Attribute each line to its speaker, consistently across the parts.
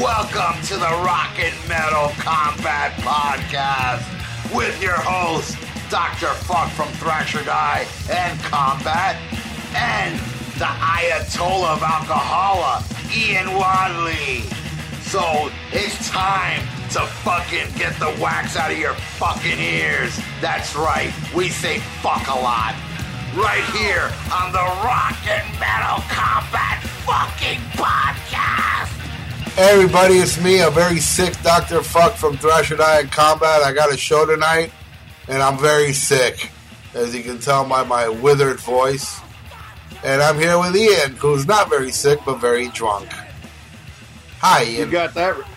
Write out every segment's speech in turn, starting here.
Speaker 1: Welcome to the Rock and Metal Combat Podcast with your host, Dr. Fuck from Thrasher Die and Combat, and the Ayatollah of Alcohola, Ian Wadley. So it's time to fucking get the wax out of your fucking ears. That's right, we say fuck a lot. Right here on the Rock and Metal Combat fucking podcast.
Speaker 2: Hey everybody, it's me, a very sick Dr. Fuck from Thrasher and Combat. I got a show tonight, and I'm very sick, as you can tell by my withered voice. And I'm here with Ian, who's not very sick, but very drunk. Hi,
Speaker 3: You
Speaker 2: Ian.
Speaker 3: got that.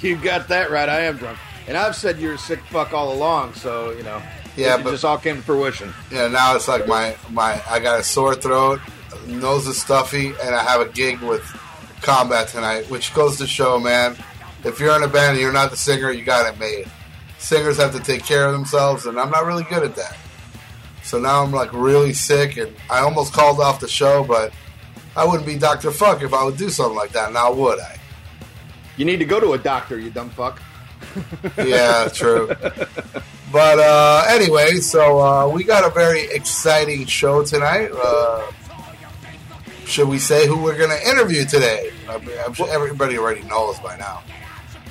Speaker 3: You got that right. I am drunk, and I've said you're a sick fuck all along. So you know,
Speaker 2: Yeah,
Speaker 3: it
Speaker 2: but-
Speaker 3: just all came to fruition.
Speaker 2: yeah, now it's like my, my, I got a sore throat, nose is stuffy, and I have a gig with Combat tonight, which goes to show, man, if you're in a band and you're not the singer, you got it made. Singers have to take care of themselves, and I'm not really good at that. So now I'm like really sick, and I almost called off the show, but I wouldn't be Dr. Fuck if I would do something like that. Now would I?
Speaker 3: You need to go to a doctor, you dumb fuck.
Speaker 2: Yeah, true. But uh, anyway, so uh, we got a very exciting show tonight. Uh, should we say who we're going to interview today? I'm, I'm sure everybody already knows by now.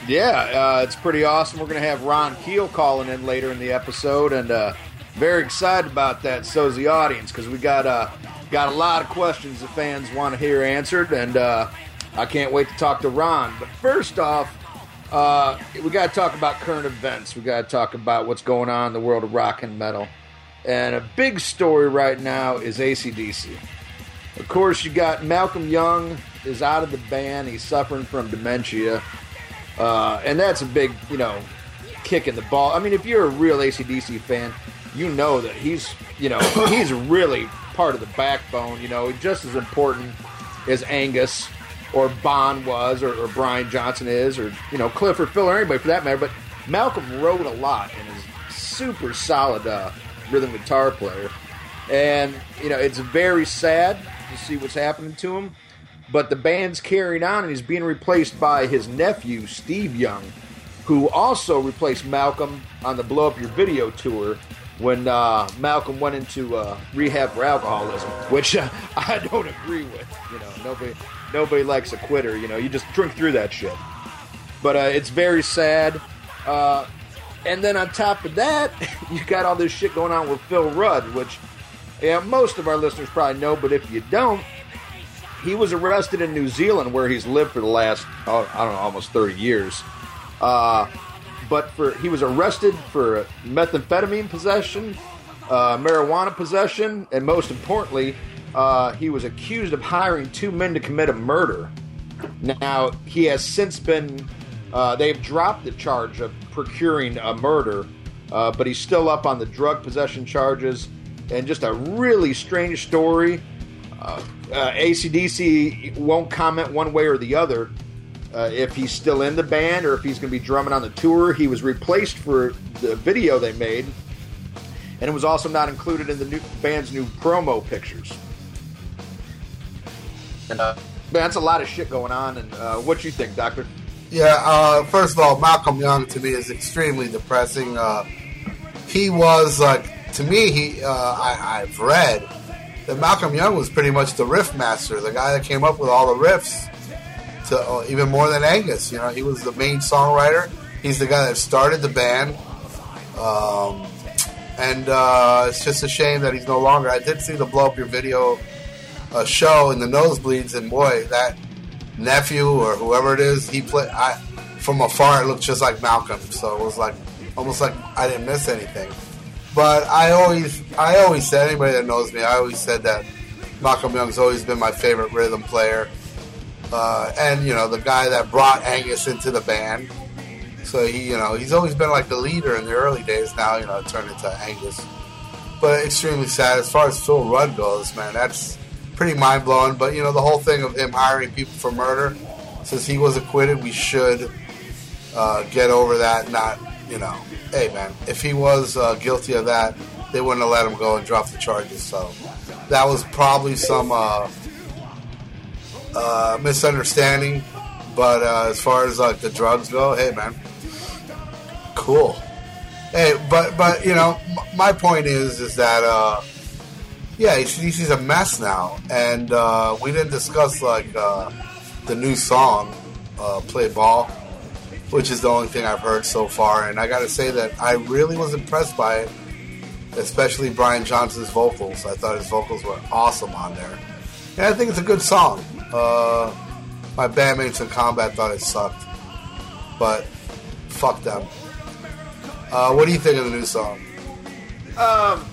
Speaker 3: Yeah, uh, it's pretty awesome. We're gonna have Ron Keel calling in later in the episode, and uh, very excited about that. So's the audience because we got uh, got a lot of questions the fans want to hear answered, and uh, I can't wait to talk to Ron. But first off, uh, we got to talk about current events. We got to talk about what's going on in the world of rock and metal. And a big story right now is ACDC. Of course, you got Malcolm Young is out of the band. He's suffering from dementia. Uh, and that's a big, you know, kick in the ball. I mean, if you're a real ACDC fan, you know that he's, you know, he's really part of the backbone, you know, just as important as Angus or Bon was or, or Brian Johnson is or, you know, Cliff or Phil or anybody for that matter. But Malcolm wrote a lot and is super solid uh, rhythm guitar player. And, you know, it's very sad to see what's happening to him. But the band's carrying on and he's being replaced by his nephew steve young who also replaced malcolm on the blow up your video tour when uh, malcolm went into uh, rehab for alcoholism which uh, i don't agree with you know. Nobody nobody likes a quitter you know. You just drink through that shit. But uh, it's very sad. Uh, and then on top of that you got all this shit going on with phil rudd which yeah, most of our listeners probably know but if you don't he was arrested in New Zealand, where he's lived for the last oh, I don't know almost thirty years. Uh, but for he was arrested for methamphetamine possession, uh, marijuana possession, and most importantly, uh, he was accused of hiring two men to commit a murder. Now he has since been uh, they've dropped the charge of procuring a murder, uh, but he's still up on the drug possession charges, and just a really strange story uh, ACDC won't comment one way or the other uh, if he's still in the band or if he's going to be drumming on the tour. He was replaced for the video they made, and it was also not included in the new band's new promo pictures. And uh, that's a lot of shit going on. And uh, what you think, Doctor?
Speaker 2: Yeah, uh, first of all, Malcolm Young to me is extremely depressing. Uh, he was like, to me, he uh, I, I've read that Malcolm Young was pretty much the riff master, the guy that came up with all the riffs, to uh, even more than Angus. You know, he was the main songwriter. He's the guy that started the band. Um, and uh, it's just a shame that he's no longer. I did see the blow up your video uh, show in the nosebleeds, and boy, that nephew or whoever it is, he played. I from afar, it looked just like Malcolm. So it was like almost like I didn't miss anything. But I always, I always said anybody that knows me, I always said that Malcolm Young's always been my favorite rhythm player, uh, and you know the guy that brought Angus into the band. So he, you know, he's always been like the leader in the early days. Now, you know, it turned into Angus. But extremely sad as far as Phil Rudd goes, man. That's pretty mind blowing. But you know, the whole thing of him hiring people for murder, since he was acquitted, we should uh, get over that. Not, you know, hey man, if he was uh, guilty of that, they wouldn't have let him go and drop the charges. So that was probably some uh, uh, misunderstanding But uh, as far as like the drugs go, hey man, cool. Hey, but but you know, m- my point is is that uh, yeah, he's, a mess now, and uh, we didn't discuss like the new song, "Play Ball," which is the only thing I've heard so far, and I got to say that I really was impressed by it, especially Brian Johnson's vocals. I thought his vocals were awesome on there, and I think it's a good song. Uh, my bandmates in combat thought it sucked, but fuck them. Uh, what do you think of the new song?
Speaker 3: Um,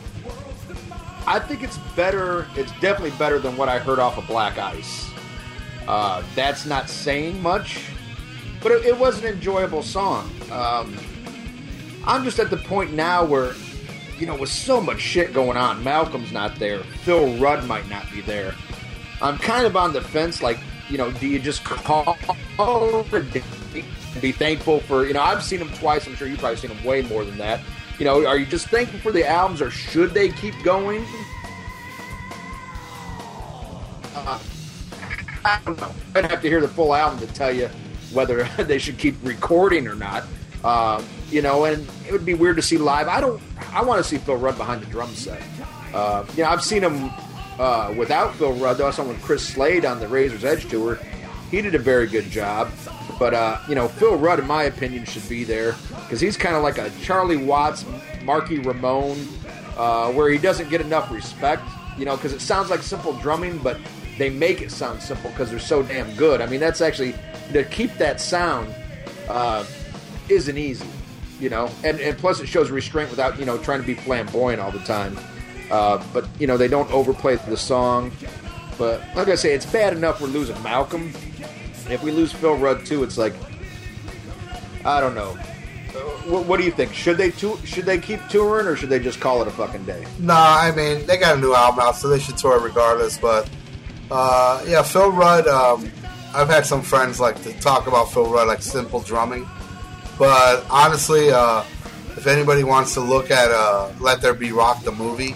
Speaker 3: I think it's better. It's definitely better than what I heard off of Black Ice. Uh, that's not saying much, but it, it was an enjoyable song. Um, I'm just at the point now where, you know, with so much shit going on, Malcolm's not there, Phil Rudd might not be there. I'm kind of on the fence. Like, you know, do you just call and be thankful for? You know, I've seen him twice. I'm sure you've probably seen him way more than that. You know, are you just thankful for the albums, or should they keep going? Uh, I don't know. I'd have to hear the full album to tell you whether they should keep recording or not. Uh, you know, and it would be weird to see live. I don't. I want to see Phil Rudd behind the drum set. Uh, you know, I've seen him uh, without Phil Rudd. Though I saw him with Chris Slade on the Razor's Edge tour. He did a very good job. But uh, you know, Phil Rudd, in my opinion, should be there because he's kind of like a Charlie Watts, Marky Ramone, uh, where he doesn't get enough respect. You know, because it sounds like simple drumming, but they make it sound simple because they're so damn good. I mean, that's actually to keep that sound uh, isn't easy. You know, and and plus it shows restraint without you know trying to be flamboyant all the time. Uh, but you know they don't overplay the song. But like I say, it's bad enough we're losing Malcolm. If we lose Phil Rudd too, it's like I don't know. Uh, what, what do you think? Should they tou- should they keep touring or should they just call it a fucking day?
Speaker 2: Nah, I mean they got a new album out, so they should tour regardless. But uh, yeah, Phil Rudd. Um, I've had some friends like to talk about Phil Rudd like simple drumming, but honestly, uh, if anybody wants to look at uh, Let There Be Rock the movie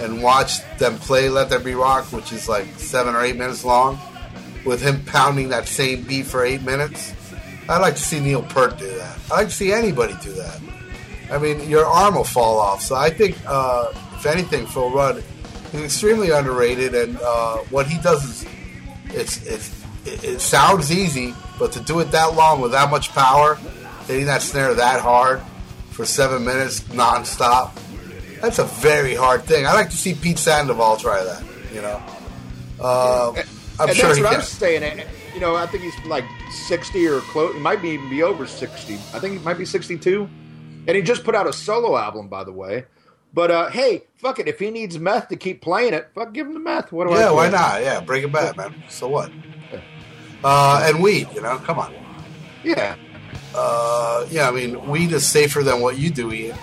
Speaker 2: and watch them play Let There Be Rock, which is like seven or eight minutes long, with him pounding that same beat for eight minutes, I'd like to see Neil Peart do that. I'd like to see anybody do that. I mean, your arm will fall off. So I think, uh, if anything, Phil Rudd is extremely underrated, and uh, what he does is it's it's it, it sounds easy, but to do it that long with that much power, hitting that snare that hard for seven minutes nonstop, that's a very hard thing. I'd like to see Pete Sandoval try that. You know, uh, I'm
Speaker 3: and
Speaker 2: sure
Speaker 3: that's
Speaker 2: he
Speaker 3: what
Speaker 2: can.
Speaker 3: I'm saying. And, You know, I think he's like 60 or close. He might be even be over 60. I think he might be 62. And he just put out a solo album, by the way. But uh, hey, fuck it. If he needs meth to keep playing it, fuck, give him the meth. What do I?
Speaker 2: Yeah, why not? Yeah, bring it back, man. So what? Uh, and weed, you know, come on.
Speaker 3: Yeah,
Speaker 2: Uh, yeah, I mean, weed is safer than what you do, Ian.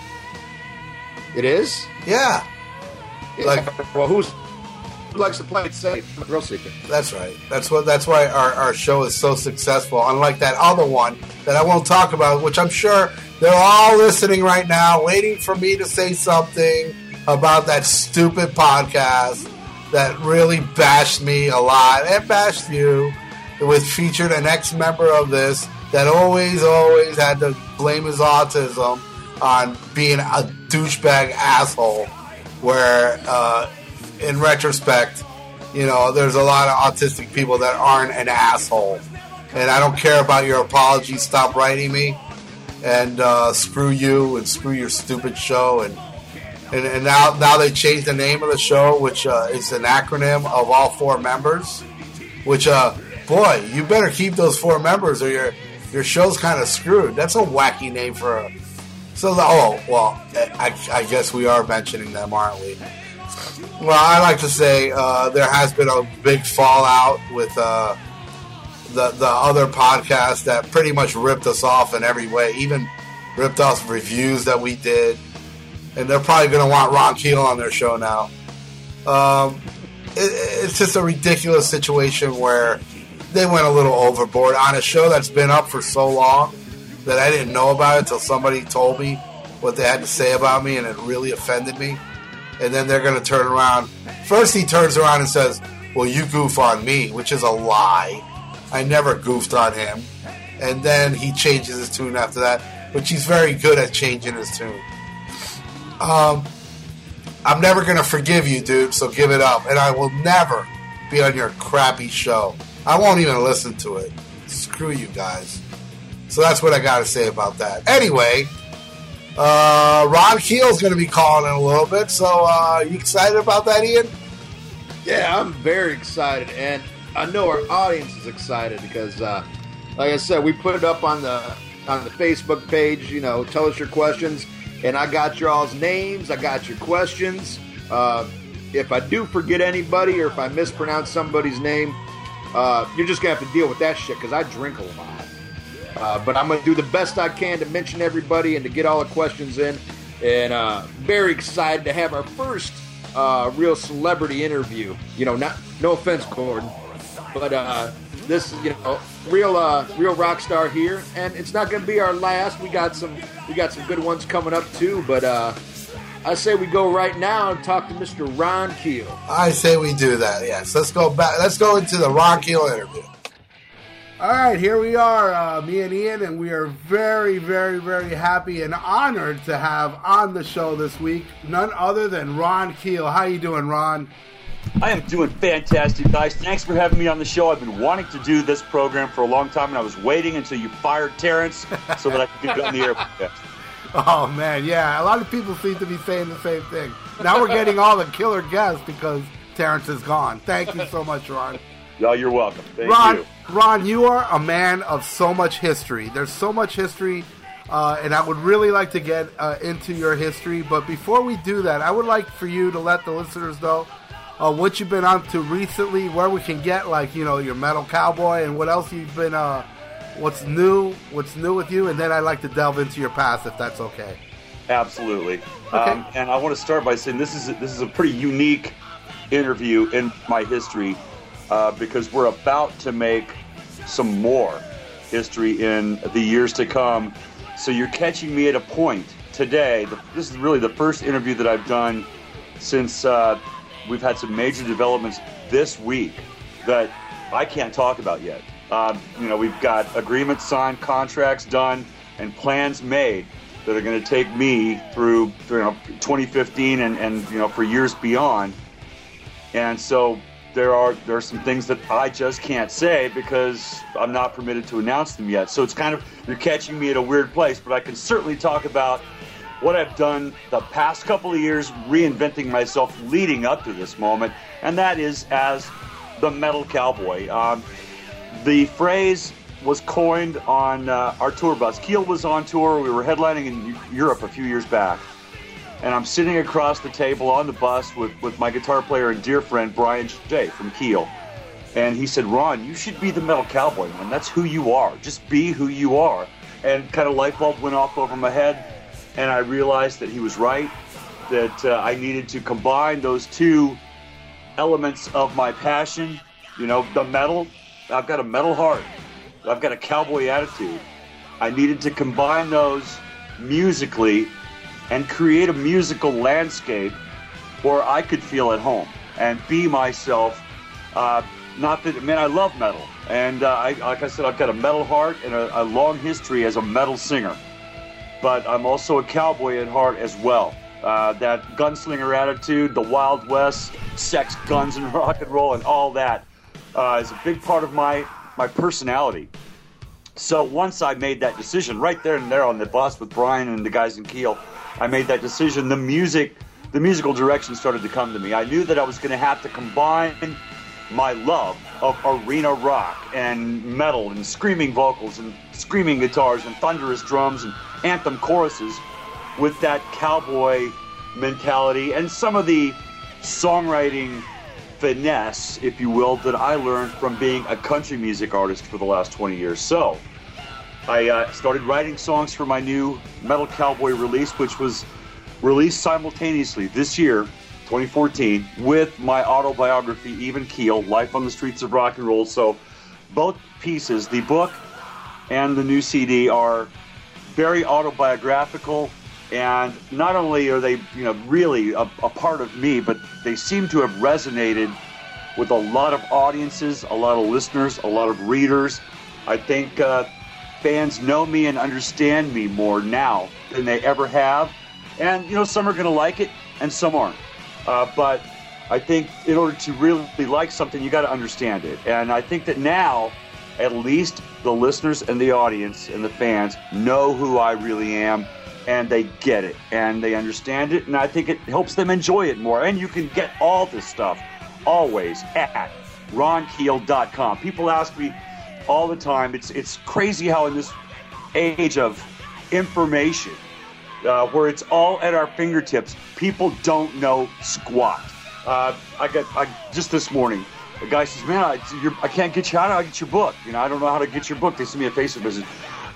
Speaker 3: it is.
Speaker 2: Yeah,
Speaker 3: Yeah.
Speaker 2: Like-
Speaker 3: well, who's who likes to play it safe? Real secret.
Speaker 2: that's right. That's what. That's why our, our show is so successful. Unlike that other one that I won't talk about, which I'm sure they're all listening right now, waiting for me to say something about that stupid podcast that really bashed me a lot and bashed you. It was featured an ex-member of this that always, always had to blame his autism on being a douchebag asshole. Where, uh, in retrospect, you know, there's a lot of autistic people that aren't an asshole. And I don't care about your apology. Stop writing me. And uh, screw you and screw your stupid show. And, and, and now, now they changed the name of the show, which uh, is an acronym of all four members. Which, uh, boy, you better keep those four members or your, your show's kind of screwed. That's a wacky name for a. So, oh, well, I, I guess we are mentioning them, aren't we? Well, I like to say uh, there has been a big fallout with uh, the the other podcast that pretty much ripped us off in every way, even ripped off reviews that we did, and they're probably going to want Ron Keel on their show now. Um, it, it's just a ridiculous situation where they went a little overboard on a show that's been up for so long that I didn't know about it until somebody told me what they had to say about me, and it really offended me and then they're going to turn around. First, he turns around and says, "Well, you goof on me," which is a lie. I never goofed on him. And then he changes his tune after that, which he's very good at changing his tune. Um, I'm never going to forgive you, dude, so give it up. And I will never be on your crappy show. I won't even listen to it. Screw you guys. So that's what I got to say about that. Anyway, uh, Ron Keel's going to be calling in a little bit. So, uh, you excited about that, Ian?
Speaker 3: Yeah, I'm very excited, and I know our audience is excited because, uh, like I said, we put it up on the on the Facebook page. You know, tell us your questions, and I got your all's names. I got your questions. Uh, if I do forget anybody or if I mispronounce somebody's name, uh, you're just gonna have to deal with that shit because I drink a lot. Uh, but I'm gonna do the best I can to mention everybody and to get all the questions in. And uh, very excited to have our first uh, real celebrity interview. You know, not no offense, Gordon, but uh, this you know real uh, real rock star here, and it's not to be our last. We got some we got some good ones coming up too, but uh, I say we go right now and talk to Mr. Ron Keel.
Speaker 2: I say we do that. Yes, let's go back. Let's go into the Ron Keel interview. All right, here we are, uh, me and Ian, and we are very, very, very happy and honored to have on the show this week none other than Ron Keel. How you doing, Ron?
Speaker 4: I am doing fantastic, guys. Thanks for having me on the show. I've been wanting to do this program for a long time, and I was waiting until you fired Terrence so that I could get on the air.
Speaker 2: Oh man, yeah. A lot of people seem to be saying the same thing. Now we're getting all the killer guests because Terrence is gone. Thank you so much, Ron.
Speaker 4: Yeah, you're welcome. Thank
Speaker 2: Ron,
Speaker 4: you.
Speaker 2: Ron, you are a man of so much history. There's so much history, uh, and I would really like to get uh, into your history. But before we do that, I would like for you to let the listeners know uh, what you've been on to recently, where we can get like you know your metal cowboy, and what else you've been. What's new? What's new with you? And then I'd like to delve into your past, if that's okay.
Speaker 4: Absolutely.
Speaker 2: Okay.
Speaker 4: Um, and I want to start by saying this is a, this is a pretty unique interview in my history uh, because we're about to make some more history in the years to come. So you're catching me at a point today. The, this is really the first interview that I've done since uh, we've had some major developments this week that I can't talk about yet. Um, you know, we've got agreements signed, contracts done, and plans made that are going to take me through, through you know, 2015 and, and you know for years beyond. And so there are there are some things that I just can't say because I'm not permitted to announce them yet. So it's kind of you're catching me at a weird place, but I can certainly talk about what I've done the past couple of years, reinventing myself leading up to this moment, and that is as the metal cowboy. Um, the phrase was coined on uh, our tour bus. Keel was on tour. We were headlining in Europe a few years back and I'm sitting across the table on the bus with, with my guitar player and dear friend Bryan Jay from Keel. And he said, Ron, you should be the metal cowboy, man. That's who you are. Just be who you are. And kind of light bulb went off over my head, and I realized that he was right, that uh, I needed to combine those two elements of my passion. You know, the metal, I've got a metal heart, I've got a cowboy attitude. I needed to combine those musically and create a musical landscape where I could feel at home and be myself. Uh, not that, man, I love metal. And uh, I, like I said, I've got a metal heart and a, a long history as a metal singer. But I'm also a cowboy at heart as well. Uh, that gunslinger attitude, the Wild West, sex, guns, and rock and roll, and all that uh, is a big part of my, my personality. So once I made that decision right there and there on the bus with Brian and the guys in Keel, I made that decision, the music, the musical direction started to come to me. I knew that I was going to have to combine my love of arena rock and metal and screaming vocals and screaming guitars and thunderous drums and anthem choruses with that cowboy mentality and some of the songwriting finesse, if you will, that I learned from being a country music artist for the last 20 years. So, I uh, started writing songs for my new Metal Cowboy release, which was released simultaneously this year, 2014, with my autobiography, Even Keel, Life on the Streets of Rock and Roll. So both pieces, the book and the new CD, are very autobiographical. And not only are they, you know, really a, a part of me, but they seem to have resonated with a lot of audiences, a lot of listeners, a lot of readers. I think uh, fans know me and understand me more now than they ever have. And, you know, some are going to like it and some aren't. Uh, but I think in order to really like something, you got to understand it. And I think that now, at least the listeners and the audience and the fans know who I really am and they get it and they understand it. And I think it helps them enjoy it more. And you can get all this stuff always at ronkeel.com. People ask me all the time. It's, it's crazy how in this age of information, uh, where it's all at our fingertips, people don't know squat. Uh, I got I, just this morning. a guy says, "Man, I, I can't get you. How do I get your book? You know, I don't know how to get your book." They send me a Facebook message.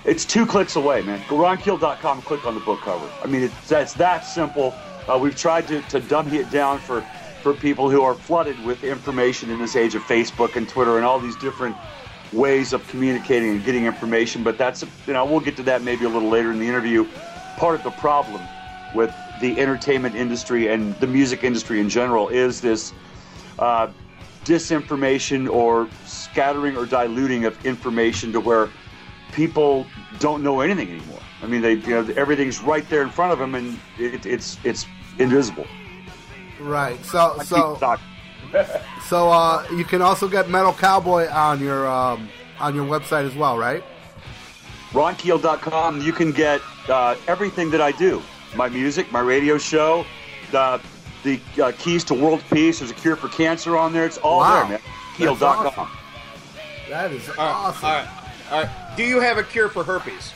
Speaker 4: It's two clicks away, man. Go ronkeel.com, click on the book cover. I mean, it's, it's that simple. Uh, we've tried to, to dummy it down for, for people who are flooded with information in this age of Facebook and Twitter and all these different ways of communicating and getting information. But that's, you know, we'll get to that maybe a little later in the interview. Part of the problem with the entertainment industry and the music industry in general is this uh, disinformation or scattering or diluting of information to where people don't know anything anymore. I mean, they you know everything's right there in front of them, and it, it's it's invisible.
Speaker 2: Right. So so so uh, you can also get Metal Cowboy on your um, on your website as well, right?
Speaker 4: RonKeel.com. You can get uh, everything that I do: my music, my radio show, the the uh, keys to world peace. There's a cure for cancer on there. It's all
Speaker 2: Wow.
Speaker 4: there, man. Keel.com.
Speaker 2: awesome. That is
Speaker 3: All right,
Speaker 2: awesome.
Speaker 3: all right, all right. Do you have a cure for herpes?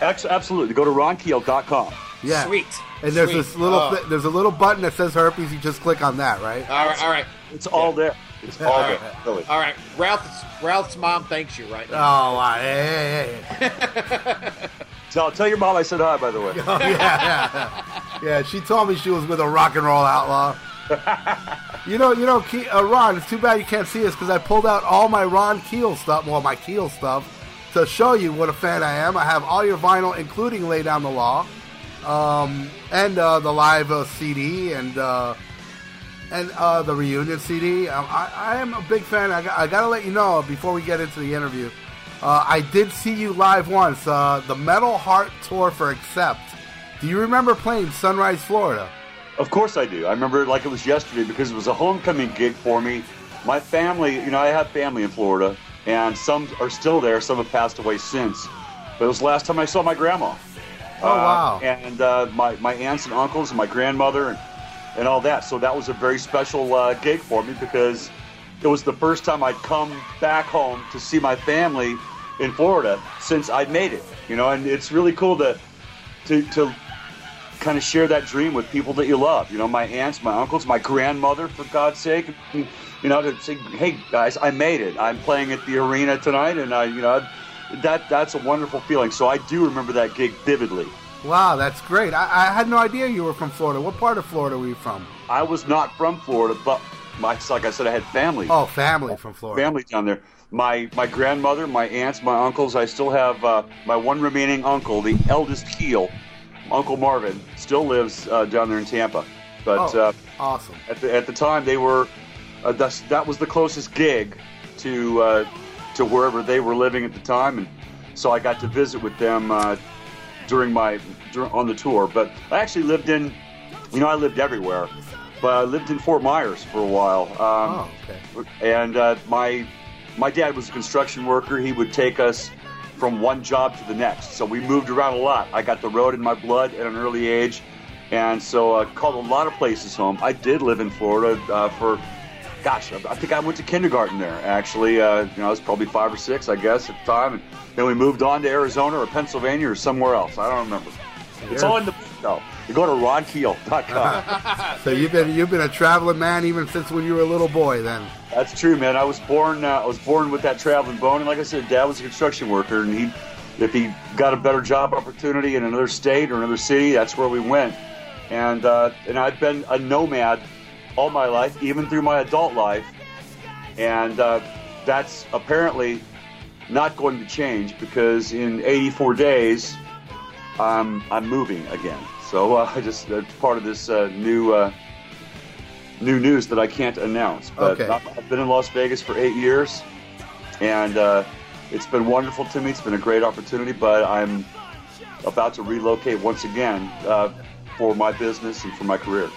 Speaker 4: Ex- absolutely. Go to ronkeel.com.
Speaker 2: Yeah.
Speaker 3: Sweet.
Speaker 2: And there's
Speaker 3: Sweet.
Speaker 2: this little
Speaker 3: Oh.
Speaker 2: thi- there's a little button that says herpes. You just click on that, right?
Speaker 3: All right, all right,
Speaker 4: It's all there. It's all
Speaker 3: all
Speaker 4: there. Really.
Speaker 3: all right. Ralph's Ralph's mom thanks you right
Speaker 2: Oh,
Speaker 3: now.
Speaker 2: wow. hey, hey, hey.
Speaker 4: Tell, tell your mom I said hi, by the way.
Speaker 2: Oh, yeah, yeah, yeah. She told me she was with a rock and roll outlaw. You know, you know, Ke- uh, Ron. It's too bad you can't see us because I pulled out all my Ron Keel stuff, well, my Keel stuff, to show you what a fan I am. I have all your vinyl, including "Lay Down the Law," um, and uh, the live uh, CD, and uh, and uh, the reunion CD. Um, I, I am a big fan. I, I got to let you know before we get into the interview. Uh, I did see you live once. The Metal Heart Tour for Accept. Do you remember playing Sunrise, Florida?
Speaker 4: Of course I do. I remember it like it was yesterday because it was a homecoming gig for me. My family, you know, I have family in Florida, and some are still there. Some have passed away since. But it was the last time I saw my grandma.
Speaker 2: Oh, wow.
Speaker 4: And uh, my my aunts and uncles and my grandmother and and all that. So that was a very special uh, gig for me because it was the first time I'd come back home to see my family in Florida since I'd made it. You know, and it's really cool to to to kind of share that dream with people that you love. You know, my aunts, my uncles, my grandmother, for God's sake. You know, to say, hey guys, I made it. I'm playing at the arena tonight, and I, you know, that that's a wonderful feeling. So I do remember that gig vividly.
Speaker 2: Wow, that's great. I, I had no idea you were from Florida. What part of Florida were you from?
Speaker 4: I was not from Florida, but my, like I said, I had family.
Speaker 2: Oh, family from Florida.
Speaker 4: family down there. My my grandmother, my aunts, my uncles. I still have uh, my one remaining uncle, the eldest Keel, Uncle Marvin, still lives uh, down there in Tampa. But
Speaker 2: Oh,
Speaker 4: uh,
Speaker 2: awesome.
Speaker 4: at the at the time, they were uh, that's, that was the closest gig to uh, to wherever they were living at the time, and so I got to visit with them uh, during my dur- on the tour. But I actually lived in, you know, I lived everywhere, but I lived in Fort Myers for a while. Um,
Speaker 2: Oh, okay.
Speaker 4: and uh, my my dad was a construction worker. He would take us from one job to the next, so we moved around a lot. I got the road in my blood at an early age, and so I called a lot of places home. I did live in Florida uh, for, gosh, I I think I went to kindergarten there. Actually, uh, you know, I was probably five or six, I guess, at the time, and then we moved on to Arizona or Pennsylvania or somewhere else. I don't remember. It's all in the though. You go to ronkeel.com.
Speaker 2: So you've been you've been a traveling man even since when you were a little boy. Then.
Speaker 4: That's true, man. I was born. Uh, I was born with that traveling bone, and like I said, Dad was a construction worker, and he, if he got a better job opportunity in another state or another city, that's where we went. And uh, and I've been a nomad all my life, even through my adult life, and uh, that's apparently not going to change because in 84 days, I'm I'm moving again. So uh, I just uh, part of this uh, new uh, new news that I can't announce. But
Speaker 2: Okay.
Speaker 4: I've I've been in Las Vegas for eight years, and uh, it's been wonderful to me. It's been a great opportunity, but I'm about to relocate once again uh, for my business and for my career.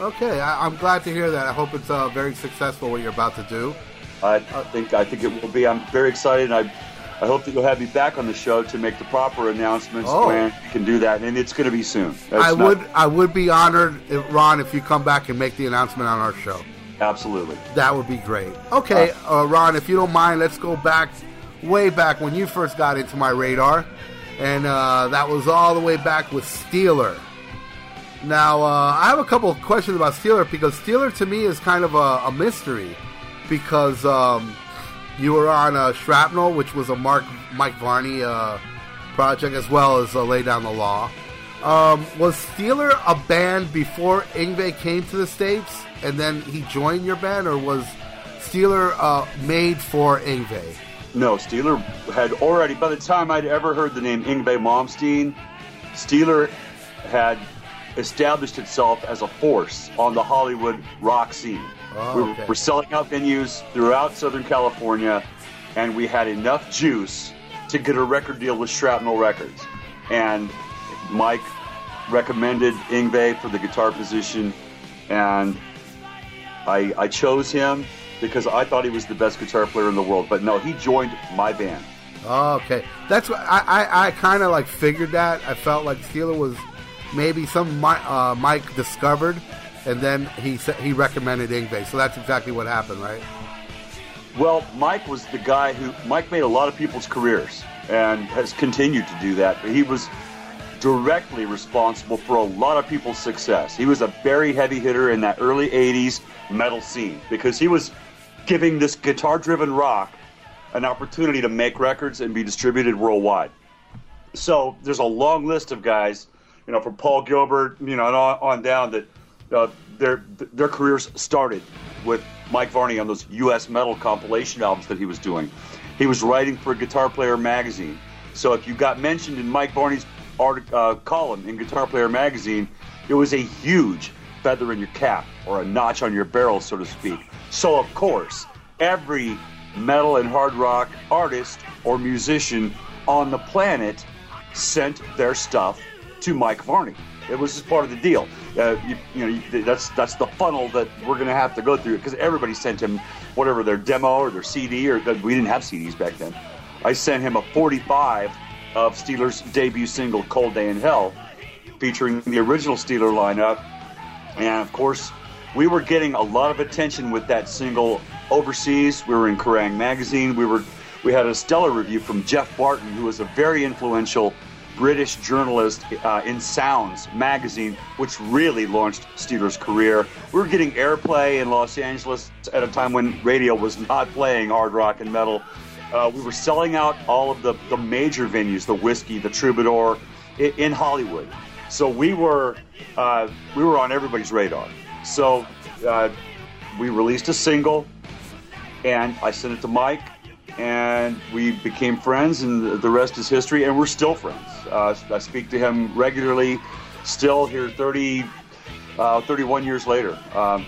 Speaker 2: Okay, I, I'm glad to hear that. I hope it's uh, very successful what you're about to do.
Speaker 4: I think I think it will be. I'm very excited. And I I hope that you'll have me back on the show to make the proper announcements
Speaker 2: Oh.
Speaker 4: when you can do that, and it's going to be soon. It's
Speaker 2: I
Speaker 4: not-
Speaker 2: would I would be honored, if, Ron, if you come back and make the announcement on our show.
Speaker 4: absolutely.
Speaker 2: That would be great. Okay, uh, Ron, if you don't mind, let's go back, way back when you first got into my radar, and uh, that was all the way back with Steeler. Now, uh, I have a couple of questions about Steeler because Steeler to me is kind of a, a mystery because um, you were on uh, Shrapnel, which was a Mark Mike Varney uh, project, as well as uh, Lay Down the Law. Um, was Steeler a band before Yngwie came to the States and then he joined your band, or was Steeler uh, made for Yngwie?
Speaker 4: No, Steeler had already, by the time I'd ever heard the name Yngwie Malmsteen, Steeler had established itself as a force on the Hollywood rock scene.
Speaker 2: Oh,
Speaker 4: we
Speaker 2: okay.
Speaker 4: were selling out venues throughout Southern California, and we had enough juice to get a record deal with Shrapnel Records. And Mike recommended Yngwie for the guitar position, and I, I chose him because I thought he was the best guitar player in the world. But no, he joined my band.
Speaker 2: Oh, okay. That's what I, I, I kind of like figured that. I felt like Steeler was maybe some uh, Mike discovered, and then he he recommended Yngwie. So that's exactly what happened, right?
Speaker 4: Well, Mike was the guy who Mike made a lot of people's careers and has continued to do that. But he was directly responsible for a lot of people's success. He was a very heavy hitter in that early '80s metal scene because he was giving this guitar-driven rock an opportunity to make records and be distributed worldwide. So there's a long list of guys, you know, from Paul Gilbert, you know, and on, on down that uh, their their careers started with Mike Varney on those U.S. metal compilation albums that he was doing. He was writing for Guitar Player magazine. So if you got mentioned in Mike Varney's art, uh, column in Guitar Player magazine, it was a huge feather in your cap or a notch on your barrel, so to speak. So of course, every metal and hard rock artist or musician on the planet sent their stuff to Mike Varney. It was just part of the deal. Uh, you, you know, you, that's that's the funnel that we're going to have to go through because everybody sent him whatever their demo or their CD or we didn't have CDs back then. I sent him a 45 of Steelers' debut single "Cold Day in Hell," featuring the original Steeler lineup, and of course, we were getting a lot of attention with that single overseas. We were in Kerrang! magazine. We were we had a stellar review from Geoff Barton, who was a very influential British journalist uh, in Sounds magazine, which really launched Steeler's career. We were getting airplay in Los Angeles at a time when radio was not playing hard rock and metal. Uh, we were selling out all of the, the major venues, the Whisky, the Troubadour, in, in Hollywood. So we were uh, we were on everybody's radar. So uh, we released a single, and I sent it to Mike, and we became friends, and the rest is history. And we're still friends. Uh, I speak to him regularly, still here 30, uh, 31 years later. Um,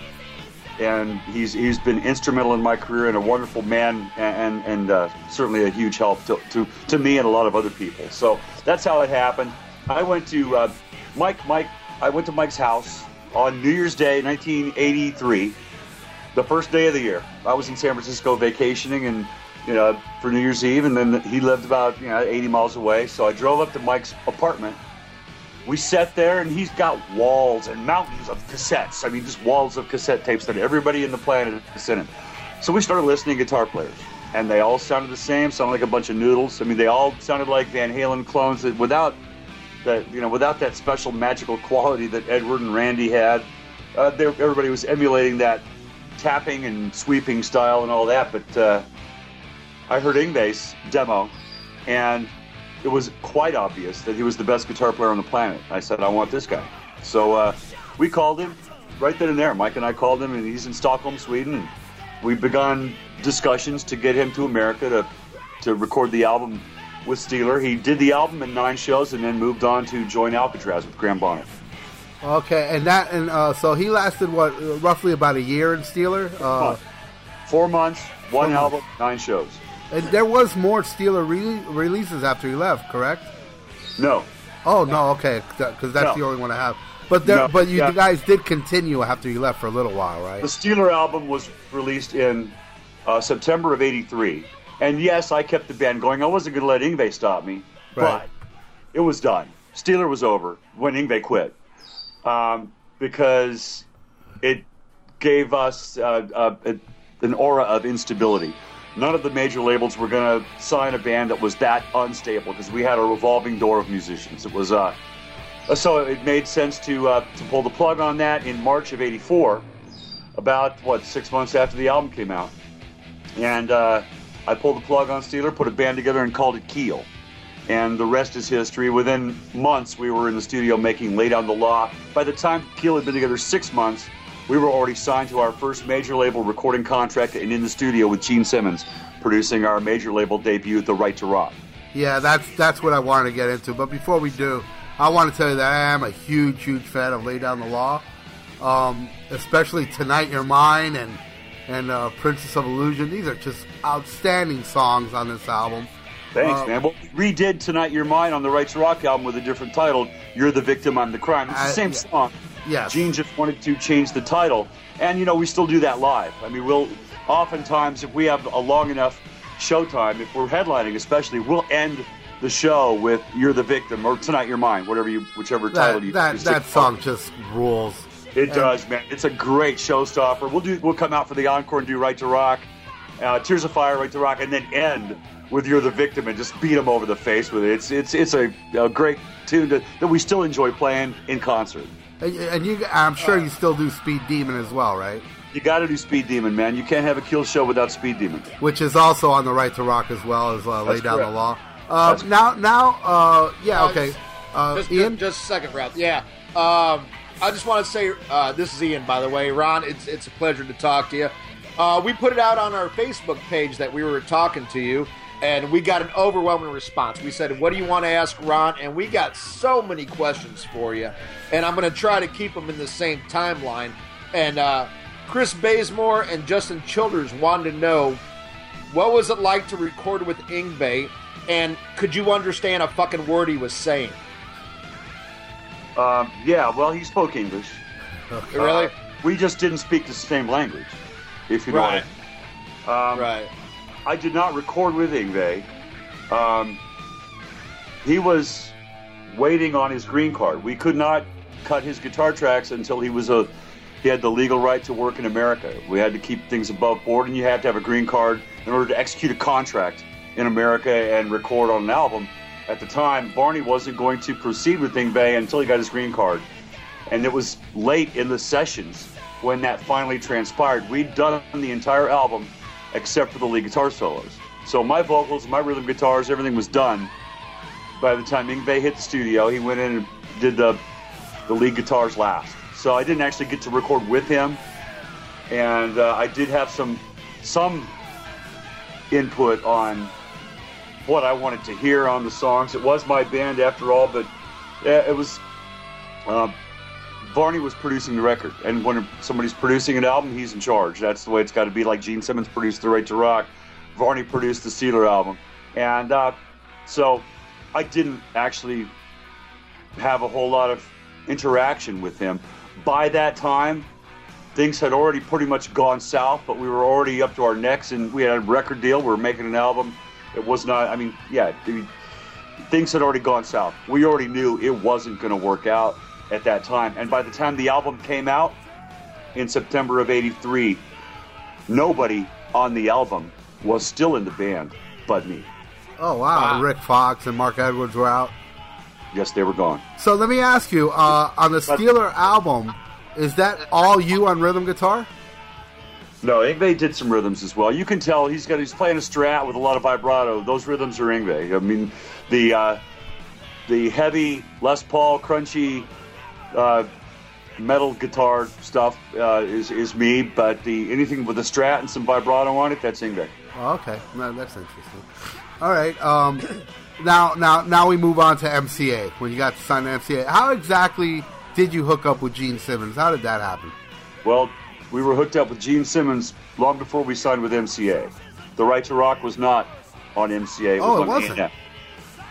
Speaker 4: and he's he's been instrumental in my career and a wonderful man and and uh, certainly a huge help to, to to me and a lot of other people. So that's how it happened. I went to uh, Mike Mike. I went to Mike's house on New Year's Day, 1983, the first day of the year. I was in San Francisco vacationing and you know for New Year's Eve, and then he lived about you know 80 miles away. So I drove up to Mike's apartment. We sat there, and he's got walls and mountains of cassettes. I mean, just walls of cassette tapes that everybody in the planet is in. So we started listening to guitar players, and they all sounded the same, sounded like a bunch of noodles. I mean, they all sounded like Van Halen clones that without that, you know, without that special magical quality that Edward and Randy had. Uh, everybody was emulating that tapping and sweeping style and all that. But uh, I heard Yngwie's demo, and it was quite obvious that he was the best guitar player on the planet. I said, I want this guy. So uh, we called him right then and there. Mike and I called him, and he's in Stockholm, Sweden. And we begun discussions to get him to America to to record the album with Steeler. He did the album in nine shows, and then moved on to join Alcatraz with Graham Bonnet.
Speaker 2: Okay, and that and uh, so he lasted what roughly about a year in Steeler. Uh,
Speaker 4: Four months, one
Speaker 2: Four
Speaker 4: album, nine shows.
Speaker 2: And there was more Steeler re- releases after he left, correct?
Speaker 4: No,
Speaker 2: Oh no, okay, because that's
Speaker 4: No.
Speaker 2: the only one I have. But there,
Speaker 4: No,
Speaker 2: but you
Speaker 4: yeah.
Speaker 2: guys did continue after you left for a little while, right?
Speaker 4: the Steeler album was released in uh, September of '83, and yes, I kept the band going. I wasn't going to let Yngwie stop me,
Speaker 2: Right.
Speaker 4: but it was done. Steeler was over when Yngwie quit, um, because it gave us uh, uh, an aura of instability. None of the major labels were going to sign a band that was that unstable because we had a revolving door of musicians. It was uh, so it made sense to uh, to pull the plug on that in March of '84, about what six months after the album came out, and uh, I pulled the plug on Steeler, put a band together, and called it Keel. And the rest is history. Within months, we were in the studio making "Lay Down the Law." By the time Keel had been together six months, we were already signed to our first major label recording contract and in the studio with Gene Simmons, producing our major label debut, "The Right to Rock."
Speaker 2: Yeah, that's that's what I wanted to get into. But before we do, I want to tell you that I am a huge, huge fan of Lay Down the Law, um, especially Tonight You're Mine and and uh, Princess of Illusion. These are just outstanding songs on this album.
Speaker 4: Thanks,
Speaker 2: Uh,
Speaker 4: man. Well, we redid Tonight You're Mine on the Right to Rock album with a different title, You're the Victim, I'm the Crime. It's the
Speaker 2: I-
Speaker 4: same
Speaker 2: yeah.
Speaker 4: song.
Speaker 2: Yes.
Speaker 4: Gene just wanted to change the title. And, you know, we still do that live. I mean, we'll oftentimes, if we have a long enough showtime, if we're headlining especially, we'll end the show with You're the Victim or Tonight You're Mine, whatever you, whichever title
Speaker 2: That
Speaker 4: you
Speaker 2: that, that song
Speaker 4: on.
Speaker 2: just rules.
Speaker 4: It
Speaker 2: And-
Speaker 4: does, man. It's a great showstopper. We'll do. We'll come out for the encore and do "Right to Rock," uh, "Tears of Fire," "Right to Rock," and then end with "You're the Victim" and just beat them over the face with it. It's it's it's a, a great tune to, that we still enjoy playing in concert.
Speaker 2: And, and you, I'm sure you still do Speed Demon as well, right?
Speaker 4: You got to do Speed Demon, man. You can't have a Keel show without Speed Demon.
Speaker 2: Which is also on the Right to Rock as well as uh, Lay
Speaker 4: That's
Speaker 2: Down the. Law. Uh, now, now, uh, yeah, okay. Uh,
Speaker 3: just,
Speaker 2: Ian,
Speaker 3: just, just a second, Ralph. Yeah. Um, I just want to say uh, this is Ian, by the way. Ron, it's it's a pleasure to talk to you. Uh, we put it out on our Facebook page that we were talking to you, and we got an overwhelming response. We said, "What do you want to ask Ron?" And we got so many questions for you, and I'm going to try to keep them in the same timeline. And uh, Chris Bazemore and Justin Childers wanted to know what was it like to record with Yngwie, and could you understand a fucking word he was saying?
Speaker 4: Um, yeah, well, he spoke English.
Speaker 3: Really?
Speaker 4: Uh, we just didn't speak the same language, if you know
Speaker 3: Right.
Speaker 4: what I mean. Um,
Speaker 3: Right.
Speaker 4: I did not record with Yngwie. Um, he was waiting on his green card. We could not cut his guitar tracks until he was a he had the legal right to work in America. We had to keep things above board, and you had to have a green card in order to execute a contract in America and record on an album. At the time, Varney wasn't going to proceed with Yngwie until he got his green card, and it was late in the sessions when that finally transpired. We'd done the entire album except for the lead guitar solos. So my vocals, my rhythm guitars, everything was done. By the time Yngwie hit the studio, he went in and did the the lead guitars last. So I didn't actually get to record with him, and uh, I did have some some input on what I wanted to hear on the songs. It was my band after all, but it was. Um, Varney was producing the record, and when somebody's producing an album, he's in charge. That's the way it's got to be. Like Gene Simmons produced The Right to Rock, Varney produced the Steeler album, and uh, so I didn't actually have a whole lot of interaction with him. By that time, things had already pretty much gone south, but we were already up to our necks, and we had a record deal. We were making an album. It was not. I mean, yeah, things had already gone south. We already knew it wasn't going to work out at that time. And by the time the album came out in September of '83, nobody on the album was still in the band but me.
Speaker 2: oh wow,
Speaker 3: Wow.
Speaker 2: Rik Fox and Mark Edwards were out.
Speaker 4: Yes, they were gone.
Speaker 2: So let me ask you, uh, on the Steeler album, is that all you on rhythm guitar?
Speaker 4: No, Yngwie did some rhythms as well. You can tell he's got he's playing a strat with a lot of vibrato. Those rhythms are Yngwie. I mean, the uh, the heavy Les Paul crunchy uh, metal guitar stuff uh, is is me, but the anything with a strat and some vibrato on it, that's Yngwie.
Speaker 2: Oh, okay, no, that's interesting. All right, um, now now now we move on to MCA. When you got to sign to MCA, how exactly did you hook up with Gene Simmons? How did that happen?
Speaker 4: Well, we were hooked up with Gene Simmons long before we signed with MCA. The Right to Rock was not on MCA. It
Speaker 2: Oh,
Speaker 4: was
Speaker 2: it
Speaker 4: on
Speaker 2: wasn't?
Speaker 4: A&M.